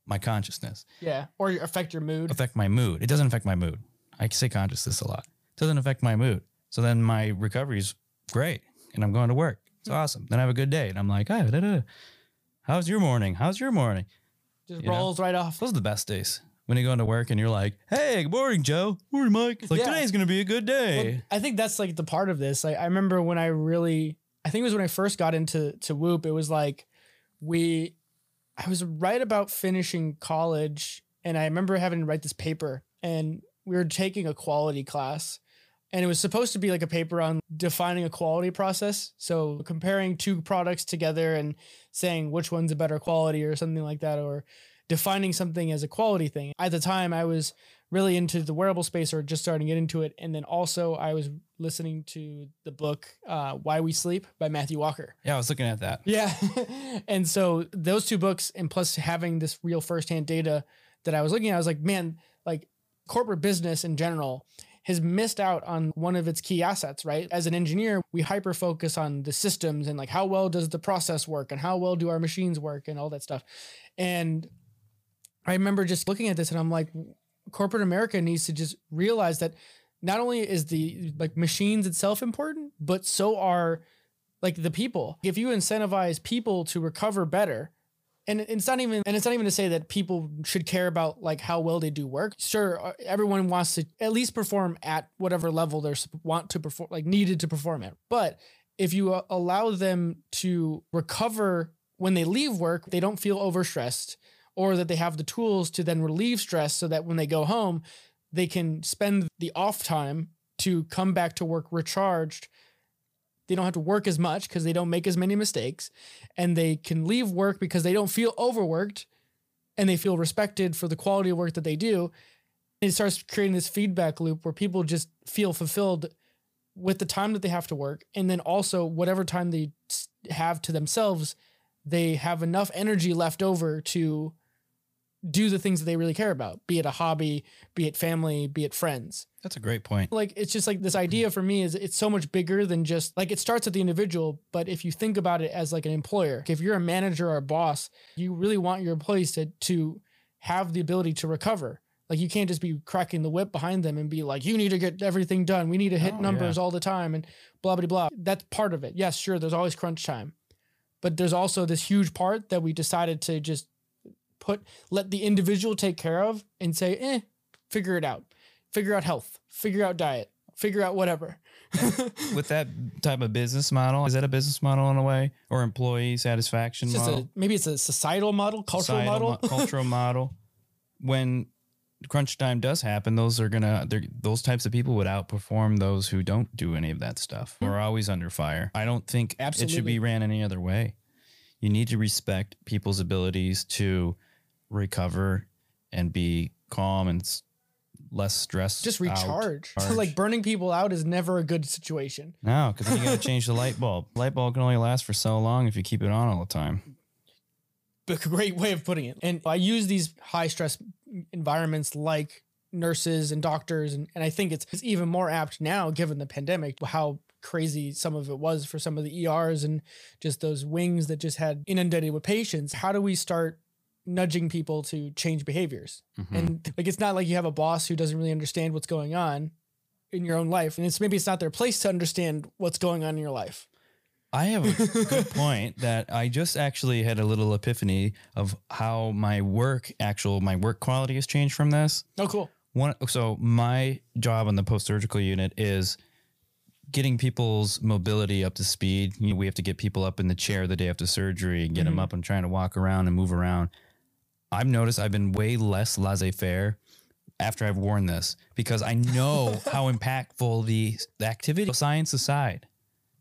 my consciousness Yeah. Or affect your mood. affect my mood. It doesn't affect my mood. I say consciousness a lot. It doesn't affect my mood. So then my recovery's great and I'm going to work. It's hmm. awesome. Then I have a good day and I'm like, oh, da, da. how's your morning? How's your morning? Just you know? rolls right off. Those are the best days when you go into work and you're like, hey, good morning, Joe. Morning, Mike. It's like, Yeah. today's going to be a good day. Well, I think that's like the part of this. Like I remember when I really I think it was when I first got into to Whoop, it was like we I was right about finishing college and I remember having to write this paper and we were taking a quality class and it was supposed to be like a paper on defining a quality process. So comparing two products together and saying which one's a better quality or something like that or defining something as a quality thing. At the time I was really into the wearable space or just starting to get into it. And then also I was listening to the book uh, Why We Sleep by Matthew Walker. yeah, I was looking at that. Yeah. [laughs] and so those two books and plus having this real firsthand data that I was looking at, I was like, man, like corporate business in general has missed out on one of its key assets, right? As an engineer, we hyper focus on the systems and like how well does the process work and how well do our machines work and all that stuff. And I remember just looking at this and I'm like, corporate America needs to just realize that not only is the like machines itself important, but so are like the people. If you incentivize people to recover better, and it's not even and it's not even to say that people should care about like how well they do work. Sure, uh, everyone wants to at least perform at whatever level they're want to perform, like needed to perform at. But if you uh, allow them to recover when they leave work, they don't feel overstressed or that they have the tools to then relieve stress so that when they go home, they can spend the off time to come back to work recharged. They don't have to work as much because they don't make as many mistakes and they can leave work because they don't feel overworked and they feel respected for the quality of work that they do. And it starts creating this feedback loop where people just feel fulfilled with the time that they have to work. And then also, whatever time they have to themselves, they have enough energy left over to do the things that they really care about, be it a hobby, be it family, be it friends That's a great point. like it's just like this idea for me is it's so much bigger than just like it starts at the individual but if you think about it as like an employer if you're a manager or a boss you really want your employees to to have the ability to recover. Like you can't just be cracking the whip behind them and be like you need to get everything done. We need to hit Oh, numbers yeah. all the time and blah blah blah. That's part of it. Yes sure there's always crunch time but there's also this huge part that we decided to just put let the individual take care of and say eh figure it out figure out health, figure out diet, figure out whatever. [laughs] With that type of business model, is that a business model in a way or employee satisfaction It's model? a maybe it's a societal model, cultural societal model. mo- cultural model. When crunch time does happen, those are gonna those types of people would outperform those who don't do any of that stuff. Hmm. We're always under fire. I don't think Absolutely. it should be ran any other way. You need to respect people's abilities to recover and be calm and less stress. just out. recharge. Charge. like burning people out is never a good situation. No, because then you got to change the light bulb. [laughs] Light bulb can only last for so long if you keep it on all the time. But great way of putting it. And I use these high stress environments like nurses and doctors and, and I think it's, it's even more apt now given the pandemic how crazy some of it was for some of the ERs and just those wings that just had inundated with patients. How do we start nudging people to change behaviors? Mhm. And like it's not like you have a boss who doesn't really understand what's going on in your own life. And it's maybe it's not their place to understand what's going on in your life. I have a [laughs] good point that I just actually had a little epiphany of how my work, actual my work quality has changed from this. Oh, cool. One, so my job on the post surgical unit is getting people's mobility up to speed. You know, we have to get people up in the chair the day after surgery, and get them Mhm. up and trying to walk around and move around. I've noticed I've been way less laissez faire after I've worn this because I know [laughs] how impactful the, the activity, science aside,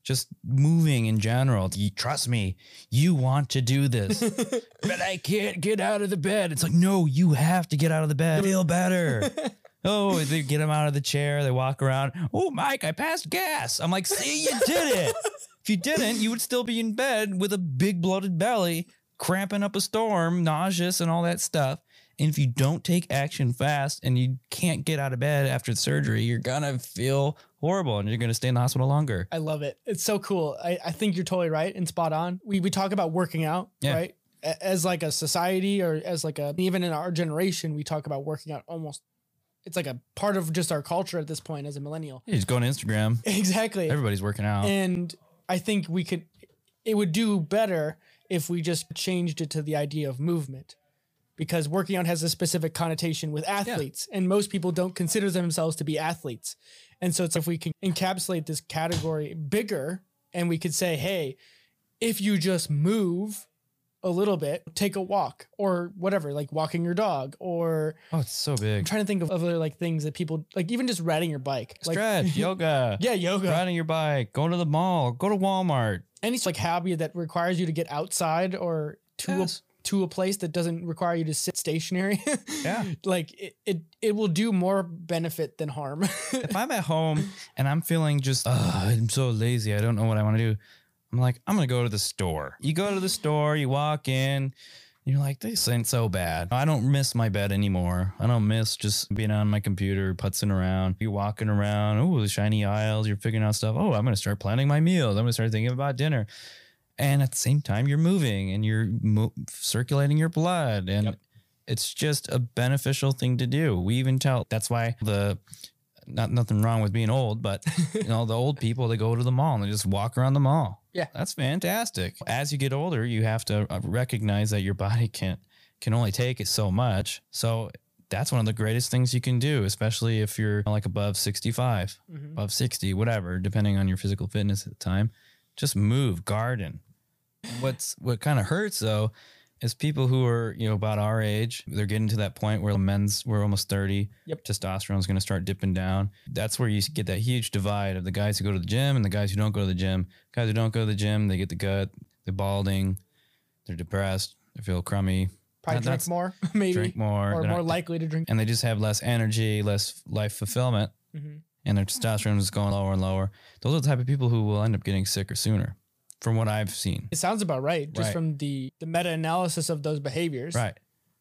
just moving in general. You, trust me, you want to do this, [laughs] but I can't get out of the bed. It's like, no, you have to get out of the bed. Feel better. [laughs] Oh, they get them out of the chair. They walk around. Oh, Mike, I passed gas. I'm like, see, you did it. if you didn't, you would still be in bed with a big bloated belly, cramping up a storm, nauseous, and all that stuff. And if you don't take action fast and you can't get out of bed after the surgery, you're gonna feel horrible and you're gonna stay in the hospital longer. I love it. It's so cool. I, I think you're totally right and spot on. We we talk about working out, Yeah. right? As like a society or as like a even in our generation, we talk about working out almost it's like a part of just our culture at this point as a millennial. You just go on Instagram. [laughs] Exactly. Everybody's working out. And I think we could it would do better if we just changed it to the idea of movement. Because working out has a specific connotation with athletes, and most people don't consider themselves to be athletes. And so it's if we can encapsulate this category bigger and we could say, hey, if you just move a little bit, take a walk or whatever, like walking your dog, or oh, it's so big I'm trying to think of other like things that people like, even just riding your bike, like Stretch, [laughs] yoga, yeah, yoga, riding your bike, going to the mall, go to Walmart. Any like hobby that requires you to get outside or to Yes. a, to a place that doesn't require you to sit stationary. [laughs] Yeah. like it, it it will do more benefit than harm. [laughs] if I'm at home and I'm feeling just, "Ugh, I'm so lazy, I don't know what I want to do. I'm like, I'm gonna go to the store. You go to the store, you walk in, you're like, this ain't so bad. I don't miss my bed anymore. I don't miss just being on my computer, putzing around. You're walking around, oh, the shiny aisles. You're figuring out stuff. Oh, I'm gonna start planning my meals. I'm gonna start thinking about dinner. And at the same time, you're moving and you're mo- circulating your blood, and Yep. it's just a beneficial thing to do. We even tell that's why the not nothing wrong with being old, but [laughs] you know the old people they go to the mall and they just walk around the mall. Yeah. that's fantastic. As you get older, you have to uh, recognize that your body can't can only take it so much. So that's one of the greatest things you can do, especially if you're like above 65, Mhm. above 60, whatever, depending on your physical fitness at the time. Just move, garden. What's what kind of hurts though is people who are you know about our age. They're getting to that point where men's we're almost 30 Yep. testosterone is going to start dipping down. That's where you get that huge divide of the guys who go to the gym and the guys who don't go to the gym. Guys who don't go to the gym, they get the gut, they're balding, they're depressed, they feel crummy, Probably drink more, [laughs] maybe, drink more, or they're more not- likely to drink. and they just have less energy, less life fulfillment, Mhm. and their testosterone is going lower and lower. Those are the type of people who will end up getting sicker sooner, from what I've seen. It sounds about right, just Right. from the the meta analysis of those behaviors. Right.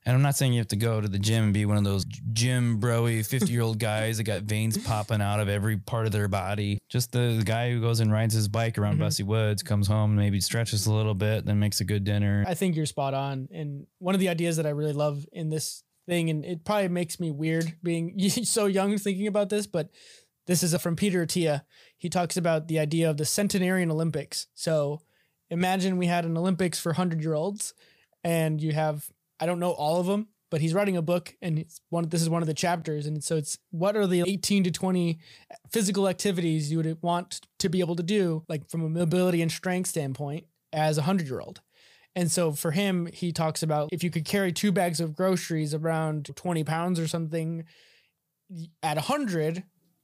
And I'm not saying you have to go to the gym and be one of those gym broy 50 year old guys that got veins popping out of every part of their body. Just the, the guy who goes and rides his bike around. Mm-hmm. Busse Woods, comes home, maybe stretches a little bit, then makes a good dinner. I think you're spot on. And one of the ideas that I really love in this thing, and it probably makes me weird being [laughs] so young thinking about this, but this is a, from Peter Attia. He talks about the idea of the centenarian Olympics. So imagine we had an Olympics for 100 year olds, and you have, I don't know all of them, but he's writing a book, and one. This is one of the chapters, and so it's what are the 18 to 20 physical activities you would want to be able to do, like from a mobility and strength standpoint, as a 100 year old. And so for him, he talks about if you could carry two bags of groceries around 20 pounds or something at 100,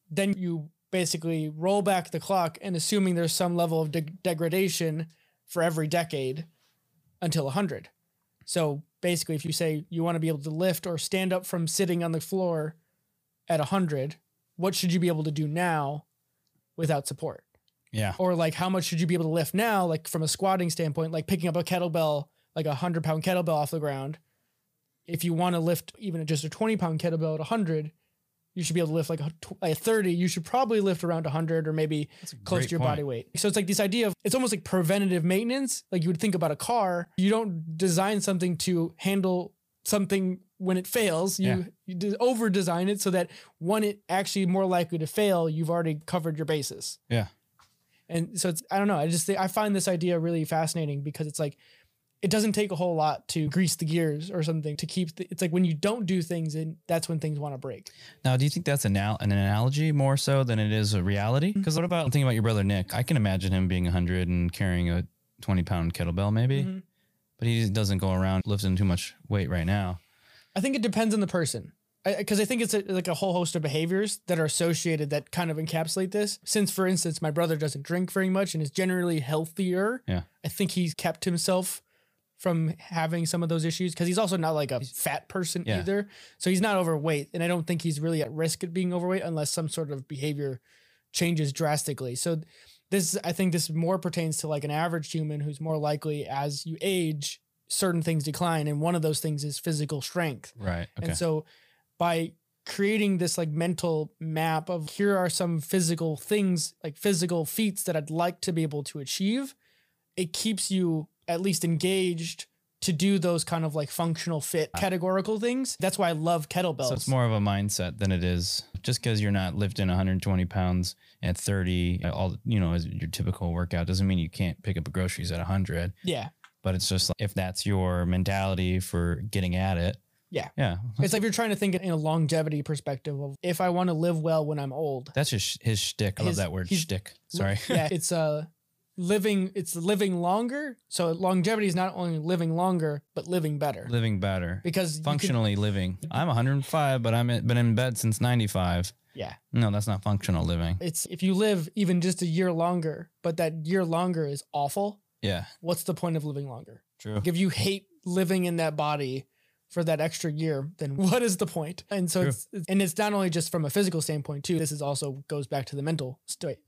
then you basically roll back the clock and assuming there's some level of de- degradation for every decade until 100. So basically, if you say you want to be able to lift or stand up from sitting on the floor at 100, what should you be able to do now without support? Yeah. or like how much should you be able to lift now like from a squatting standpoint like picking up a kettlebell like a 100 pound kettlebell off the ground if you want to lift even just a 20 pound kettlebell at 100 you should be able to lift like a, a 30, you should probably lift around 100 or maybe close to your point. body weight. So it's like this idea of it's almost like preventative maintenance. Like you would think about a car, you don't design something to handle something when it fails. You, Yeah. you over design it so that when it actually more likely to fail, you've already covered your bases. Yeah. And so it's I don't know. I just think I find this idea really fascinating because it's like it doesn't take a whole lot to grease the gears or something to keep the, it's like when you don't do things and that's when things want to break. Now, do you think that's anal- an analogy more so than it is a reality? Mm-hmm. Because what about thinking about your brother Nick? I can imagine him being 100 and carrying a 20 pound kettlebell, maybe, Mhm. but he doesn't go around lifting too much weight right now. I think it depends on the person. Because I, think it's a, like a whole host of behaviors that are associated that kind of encapsulate this. Since, for instance, my brother doesn't drink very much and is generally healthier, Yeah. I think he's kept himself from having some of those issues because he's also not like a fat person Yeah. either. So he's not overweight. And I don't think he's really at risk of being overweight unless some sort of behavior changes drastically. So this, I think this more pertains to like an average human who's more likely as you age, certain things decline. And one of those things is physical strength. Right. Okay. And so by creating this like mental map of here are some physical things, like physical feats that I'd like to be able to achieve, it keeps you at least engaged to do those kind of like functional fit categorical things. That's why I love kettlebells. so it's more of a mindset than it is just because you're not lifting 120 pounds at 30, uh, all you know, as your typical workout doesn't mean you can't pick up groceries at 100. yeah. But it's just like, if that's your mentality for getting at it. Yeah. Yeah. It's like you're trying to think in a longevity perspective of if I want to live well when I'm old. That's just his shtick. I love that word, shtick. Sorry. yeah, [laughs] it's uh living it's living longer. So longevity is not only living longer, but living better. living better. because you could- Functionally living. I'm 105, but I'm been in bed since 95. yeah. No, that's not functional living. It's if you live even just a year longer, but that year longer is awful, Yeah, what's the point of living longer? true. Like if you hate living in that body for that extra year, then what is the point? And so True. it's and it's not only just from a physical standpoint too. This is also goes back to the mental state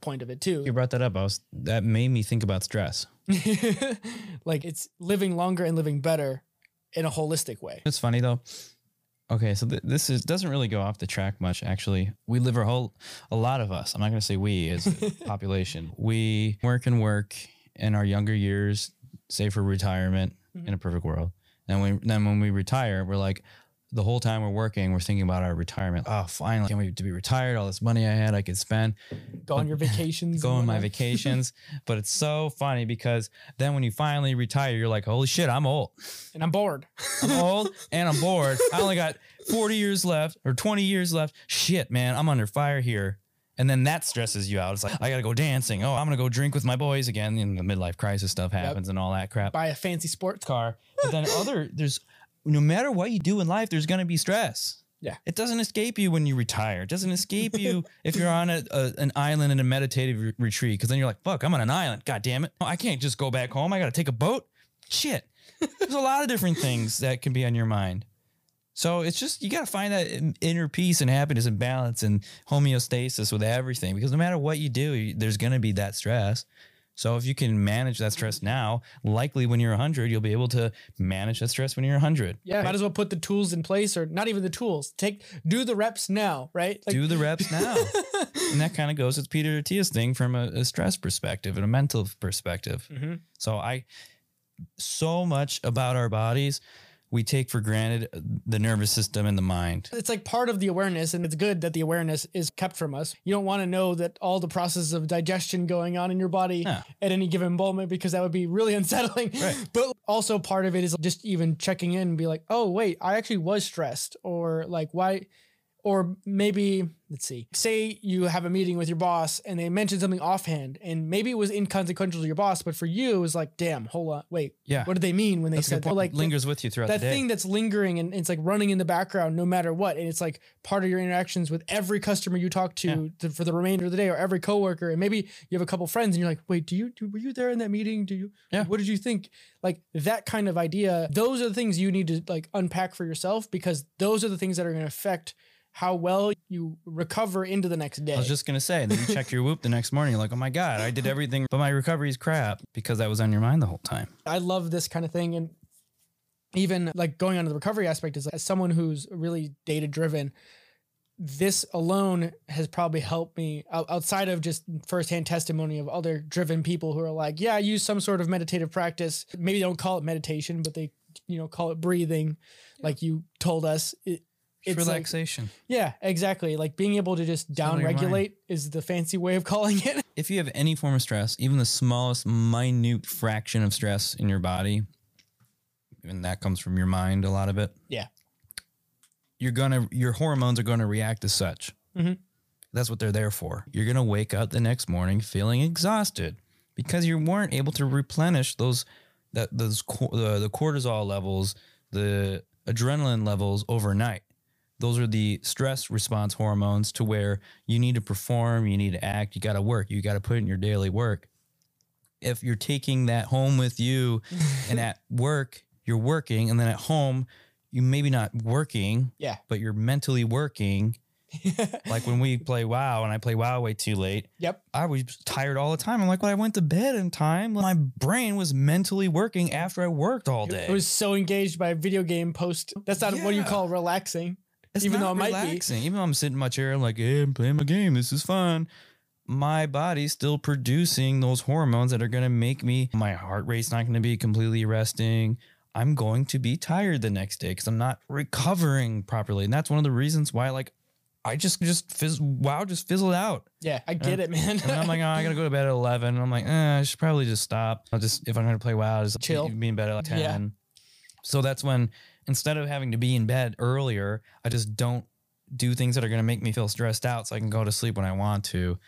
point of it too. You brought that up. I was that made me think about stress. [laughs] like it's living longer and living better in a holistic way. It's funny though. Okay, so th- this is doesn't really go off the track much. Actually, we live our whole, a lot of us. I'm not going to say we as a [laughs] population. We work and work in our younger years, save for retirement mm-hmm. in a perfect world. And we, then when we retire, we're like, the whole time we're working, we're thinking about our retirement. Oh, finally, can't wait to be retired. All this money I had, I could spend. Go on your vacations. [laughs] go on my vacations. [laughs] but it's so funny because then when you finally retire, you're like, holy shit, I'm old. and I'm bored. I'm old [laughs] and I'm bored. I only got 40 years left or 20 years left. Shit, man, I'm under fire here. And then that stresses you out. It's like, I got to go dancing. Oh, I'm going to go drink with my boys again. And the midlife crisis stuff happens and all that crap. Buy a fancy sports. Car. But then other, there's, no matter what you do in life, there's going to be stress. Yeah. It doesn't escape you when you retire. It doesn't escape you [laughs] if you're on a, a, an island in a meditative re- retreat. Because then you're like, fuck, I'm on an island. God damn it. I can't just go back home. I got to take a boat. Shit. There's a lot of different things that can be on your mind. So it's just, you got to find that inner peace and happiness and balance and homeostasis with everything. Because no matter what you do, there's going to be that stress. So if you can manage that stress now, likely when you're 100, you'll be able to manage that stress when you're 100. Yeah, might as well put the tools in place, or not even the tools. Take do the reps now, right? Like, do the reps [laughs] now. and that kind of goes with Peter Attia's thing from a, a stress perspective and a mental perspective. Mhm. So I, so much about our bodies, we take for granted the nervous system and the mind. it's like part of the awareness, and it's good that the awareness is kept from us. You don't want to know that all the processes of digestion going on in your body at any given moment because that would be really [laughs] unsettling. Right. But also part of it is just even checking in and be like, oh wait, I actually was stressed, or like why, or maybe let's see, say you have a meeting with your boss and they mentioned something offhand, and maybe it was inconsequential to your boss, but for you it was like, damn, hold on, wait, Yeah. what did they mean when they That's said that? Like lingers with you throughout that thing that's lingering and it's like running in the background no matter what. And it's like part of your interactions with every customer you talk to, to for the remainder of the day or every coworker. And maybe you have a couple friends and you're like wait do you do, were you there in that meeting? Do you Yeah. what did you think? Like that kind of idea. Those are the things you need to like unpack for yourself because those are the things that are going to affect how well you recover into the next day I was just gonna say, then you check your whoop the next morning. You're like, oh my god, I did everything, but my recovery is crap because that was on your mind the whole time. I love this kind of thing. And even like going on to the recovery aspect is like, as someone who's really data driven, this alone has probably helped me outside of just firsthand testimony of other driven people who are like, yeah, I use some sort of meditative practice. Maybe they don't call it meditation, but they, you know, call it breathing, like you told us. It, It's it's like, relaxation. yeah, exactly. Like being able to just down Settle your mind. regulate is the fancy way of [laughs] calling it. if you have any form of stress, even the smallest minute fraction of stress in your body, and that comes from your mind, a lot of it. Yeah. You're gonna your hormones are gonna react as such. Mhm. That's what they're there for. You're gonna wake up the next morning feeling exhausted because you weren't able to replenish those that those the, the cortisol levels, the adrenaline levels overnight. Those are the stress response hormones to where you need to perform, you need to act, you got to work, you got to put in your daily work. If you're taking that home with you [laughs] and at work, you're working, and then at home, you maybe not working, Yeah. but you're mentally working. [laughs] like when we play WoW and I play WoW way too late, Yep. I was tired all the time. I'm like, well, I went to bed in time. My brain was mentally working after I worked all day. I was so engaged by a video game post. That's not what you call relaxing. It's even though it might be. relaxing. Even though I'm sitting in my chair, I'm like, hey, I'm playing my game. This is fun. My body's still producing those hormones that are going to make me, my heart rate's not going to be completely resting. I'm going to be tired the next day because I'm not recovering properly. And that's one of the reasons why, like, I just, just, fizz, wow, just fizzled out. Yeah, I get it, man. And I'm like, oh, I gotta go to bed at 11. And I'm like, eh, I should probably just stop. I'll just, if I'm gonna play WoW, just Chill. Be in bed at like 10. Yeah. So that's when, instead of having to be in bed earlier, I just don't do things that are gonna make me feel stressed out so I can go to sleep when I want to.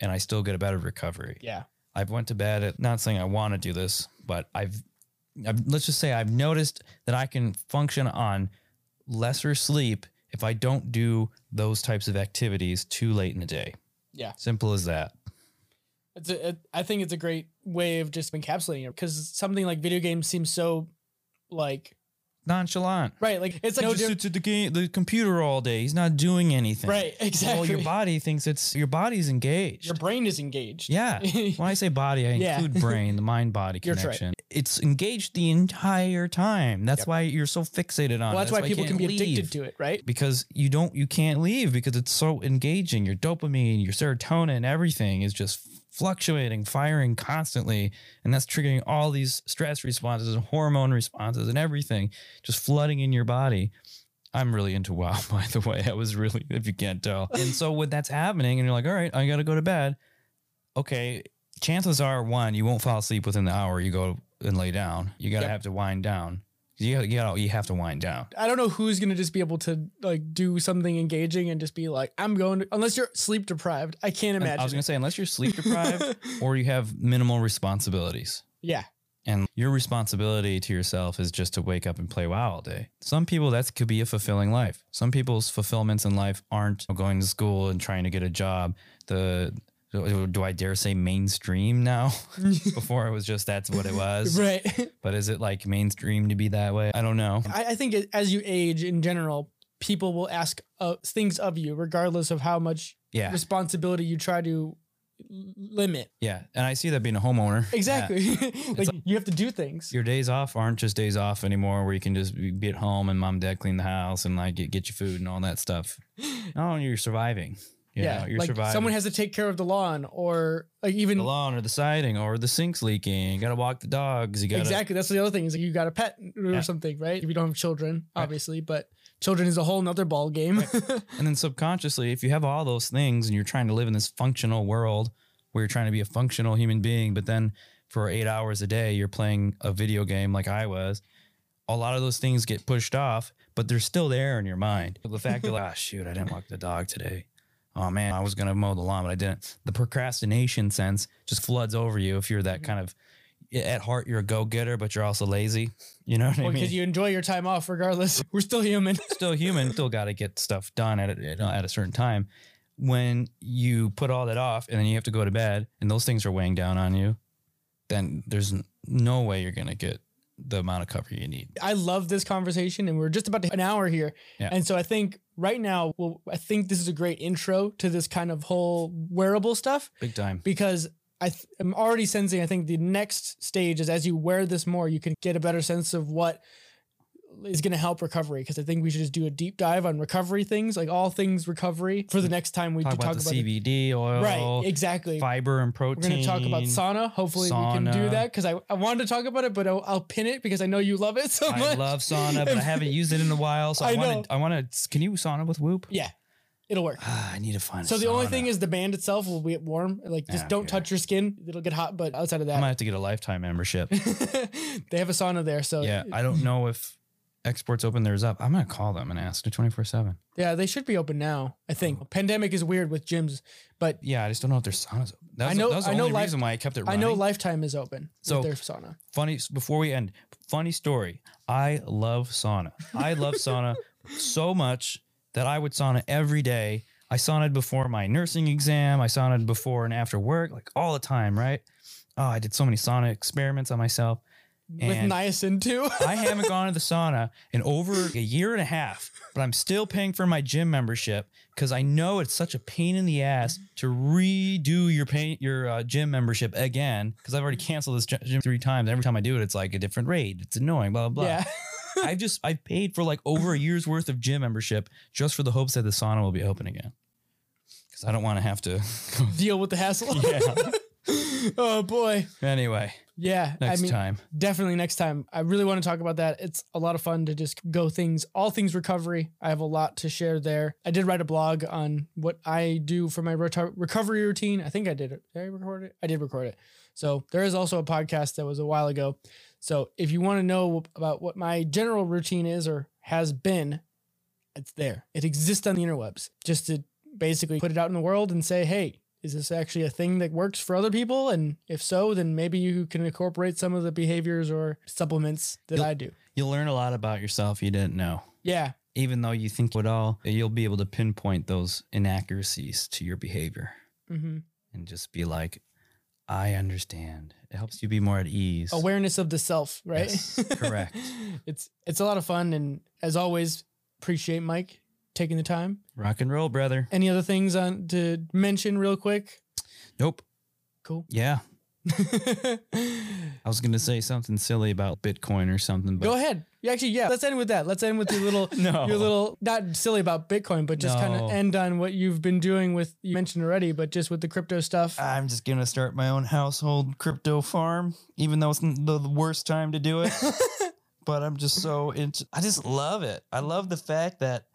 And I still get a better recovery. yeah. I've went to bed at, not saying I want to do this, but I've, I've, let's just say I've noticed that I can function on lesser sleep if I don't do those types of activities too late in the day. Yeah. Simple as that. It's a, it, I think it's a great way of just encapsulating it because something like video games seems so like nonchalant. right, like it's like no just at the game, the computer all day. He's not doing anything. Right, exactly. Well, your body thinks it's your body's engaged. Your brain is engaged. yeah. [laughs] when I say body, I Yeah. include brain, the mind body [laughs] You're right. connection. It's engaged the entire time. That's Yep. why you're so fixated on well, it. that's why you people can be addicted to it, right? because you don't you can't leave because it's so engaging your dopamine your serotonin everything is just fluctuating firing constantly and that's triggering all these stress responses and hormone responses and everything just flooding in your body. I'm really into wow [laughs] by the way. I was really if you can't tell. And so when that's happening and you're like all right i gotta go to bed okay chances are one you won't fall asleep within the hour you go and lay down. You gotta Yep. have to wind down you you gotta you have to wind down I don't know who's gonna just be able to like do something engaging and just be like, I'm going to, unless you're sleep deprived. I can't imagine. I was it. to say, unless you're sleep deprived [laughs] or you have minimal responsibilities, yeah, and your responsibility to yourself is just to wake up and play WoW all day. Some people, that could be a fulfilling life. Some people's fulfillments in life aren't going to school and trying to get a job. The do I dare say mainstream now? [laughs] Before it was just that's what it was. right. But is it like mainstream to be that way? I don't know. I, I think it- as you age in general, people will ask uh, things of you, regardless of how much Yeah. responsibility you try to limit. Yeah. And I see that being a homeowner. Yeah. Exactly. [laughs] like you have to do things. your days off aren't just days off anymore where you can just be at home and mom and dad clean the house and like get, get you food and all that stuff. No, [laughs] you're surviving. You yeah, know, you're like surviving. someone has to take care of the lawn, or like even the lawn or the siding or the sink's leaking. You got to walk the dogs. You got to exactly. That's the other thing is like you got a pet or Yeah. something, right? If you don't have children, Right. obviously, but children is a whole nother ball game. [laughs] And then subconsciously, if you have all those things and you're trying to live in this functional world where you're trying to be a functional human being, but then for eight hours a day, you're playing a video game like I was, a lot of those things get pushed off, but they're still there in your mind. The fact that, like, [laughs] ah, shoot, I didn't walk the dog today. Oh man, I was going to mow the lawn, but I didn't. The procrastination sense just floods over you if you're that mm-hmm. kind of, at heart, you're a go getter, but you're also lazy. You know what I mean? because you enjoy your time off regardless. [laughs] We're still human. [laughs] still human, still got to get stuff done at a, at a certain time. When you put all that off and then you have to go to bed and those things are weighing down on you, then there's no way you're going to get the amount of cover you need. I love this conversation, and we're just about to an hour here. Yeah. And so I think right now, well, I think this is a great intro to this kind of whole wearable stuff Big time. because I th- I'm already sensing. I think the next stage is as you wear this more, you can get a better sense of what is going to help recovery because I think we should just do a deep dive on recovery things, like all things recovery, for the next time we talk about talk the about. CBD oil, Right, exactly. fiber and protein. We're going to talk about sauna. Hopefully, we can do that because I, I wanted to talk about it, but I'll, I'll pin it because I know you love it so I much. love sauna, but I [laughs] haven't used it in a while. So I, I want to. I want to. Can you sauna with Whoop? Yeah, it'll work. Ah, I need to find. So the only thing is the band itself will be warm. Like just don't okay. touch your skin; it'll get hot. But outside of that, I might have to get a lifetime membership. [laughs] they have a sauna there. So yeah, I don't know if XSport's open theirs up. I'm gonna call them and ask. They're 24 seven. yeah, they should be open now. I think oh. pandemic is weird with gyms, but Yeah, I just don't know if their saunas. Open. That's, I know- That's the I know only life- reason why I kept it. I know Lifetime is open So- with their sauna. funny before we end funny story i love sauna i love sauna [laughs] so much that i would sauna every day i saunaed before my nursing exam i saunaed before and after work like all the time right oh i did so many sauna experiments on myself With and niacin too. [laughs] i haven't gone to the sauna in over a year and a half but i'm still paying for my gym membership because i know it's such a pain in the ass to redo your pay your uh, gym membership again because i've already canceled this gym three times every time i do it it's like a different rate it's annoying blah blah blah yeah. [laughs] i've just i've paid for like over a year's worth of gym membership just for the hopes that the sauna will be open again because i don't want to have to [laughs] Deal with the hassle. yeah oh boy. anyway Yeah. next I mean, time definitely next time. I really want to talk about that. It's a lot of fun to just go things, all things recovery. I have a lot to share there. I did write a blog on what I do for my reto- recovery routine. I think I did it. Did I record it? I did record it. So there is also a podcast that was a while ago. So if you want to know about what my general routine is or has been, it's there. It exists on the interwebs just to basically put it out in the world and say, hey, is this actually a thing that works for other people? And if so, then maybe you can incorporate some of the behaviors or supplements that You'll- I do. you'll learn a lot about yourself you didn't know Yeah. even though you think it all you'll be able to pinpoint those inaccuracies to your behavior hmm and just be like, I understand. It helps you be more at ease. Awareness of the self, right? Yes, correct. [laughs] it's it's a lot of fun, and as always, appreciate Mike taking the time. Rock and roll, brother. Any other things on to mention real quick? Nope. Cool. Yeah. [laughs] I was gonna say something silly about Bitcoin or something, but Go ahead. Actually, yeah. Let's end with that. Let's end with your little, [laughs] No. your little, not silly about Bitcoin, but just kind of end on what you've been doing with. You mentioned already, but just with the crypto stuff. I'm just gonna start my own household crypto farm, even though it's the the worst time to do it. [laughs] but I'm just so into. I just love it. I love the fact that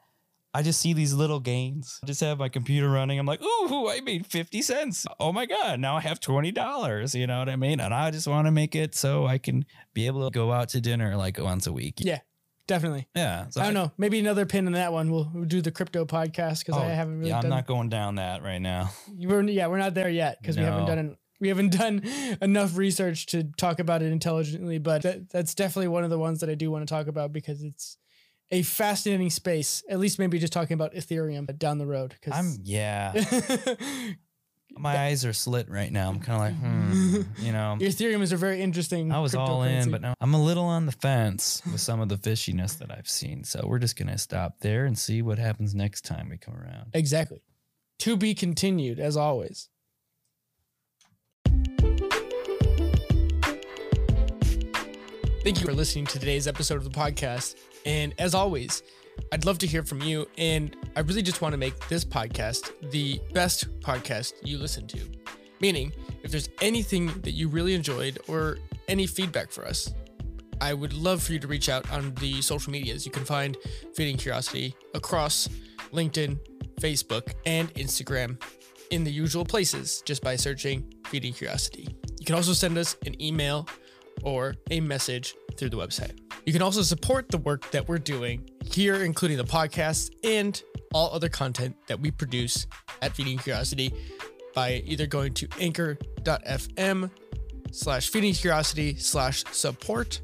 I just see these little gains. I just have my computer running. I'm like, ooh, I made 50 cents. Oh my God. Now I have $20. You know what I mean? And I just want to make it so I can be able to go out to dinner like once a week. yeah, definitely. Yeah. So I don't know. Maybe another pin in that one. We'll, we'll do the crypto podcast because Oh, I haven't really yeah, I'm not going down that right now. We're, yeah, we're not there yet because we haven't done an, we haven't done enough research to talk about it intelligently. But that, that's definitely one of the ones that I do want to talk about because it's a fascinating space. At least maybe just talking about Ethereum down the road. Because I'm, yeah. [laughs] My eyes are slit right now. I'm kind of like, hmm, [laughs] you know. Ethereum is a very interesting. I was all in, but now I'm a little on the fence with some of the fishiness that I've seen. So we're just gonna stop there and see what happens next time we come around. exactly. To be continued, as always. Thank you for listening to today's episode of the podcast. And as always, I'd love to hear from you. And I really just want to make this podcast the best podcast you listen to. Meaning, if there's anything that you really enjoyed or any feedback for us, I would love for you to reach out on the social medias. You can find Feeding Curiosity across LinkedIn, Facebook, and Instagram in the usual places just by searching Feeding Curiosity. You can also send us an email or a message through the website. You can also support the work that we're doing here, including the podcast and all other content that we produce at Feeding Curiosity by either going to anchor.fm slash feeding curiosity slash support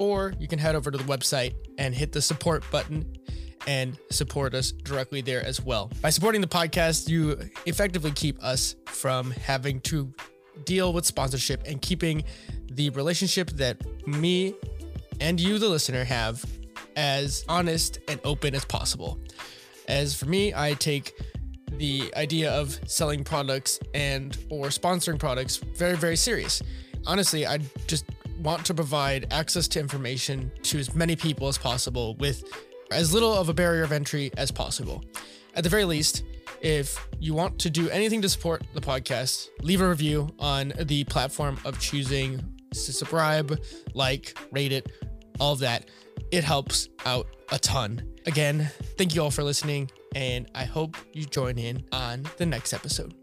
or you can head over to the website and hit the support button and support us directly there as well. By supporting the podcast, you effectively keep us from having to deal with sponsorship and keeping the relationship that me and you, the listener, have as honest and open as possible. As for me, I take the idea of selling products and or sponsoring products very very serious honestly i just want to provide access to information to as many people as possible with as little of a barrier of entry as possible. At the very least, if you want to do anything to support the podcast, leave a review on the platform of choosing to subscribe, like, rate it, all of that. It helps out a ton. Again, thank you all for listening, and I hope you join in on the next episode.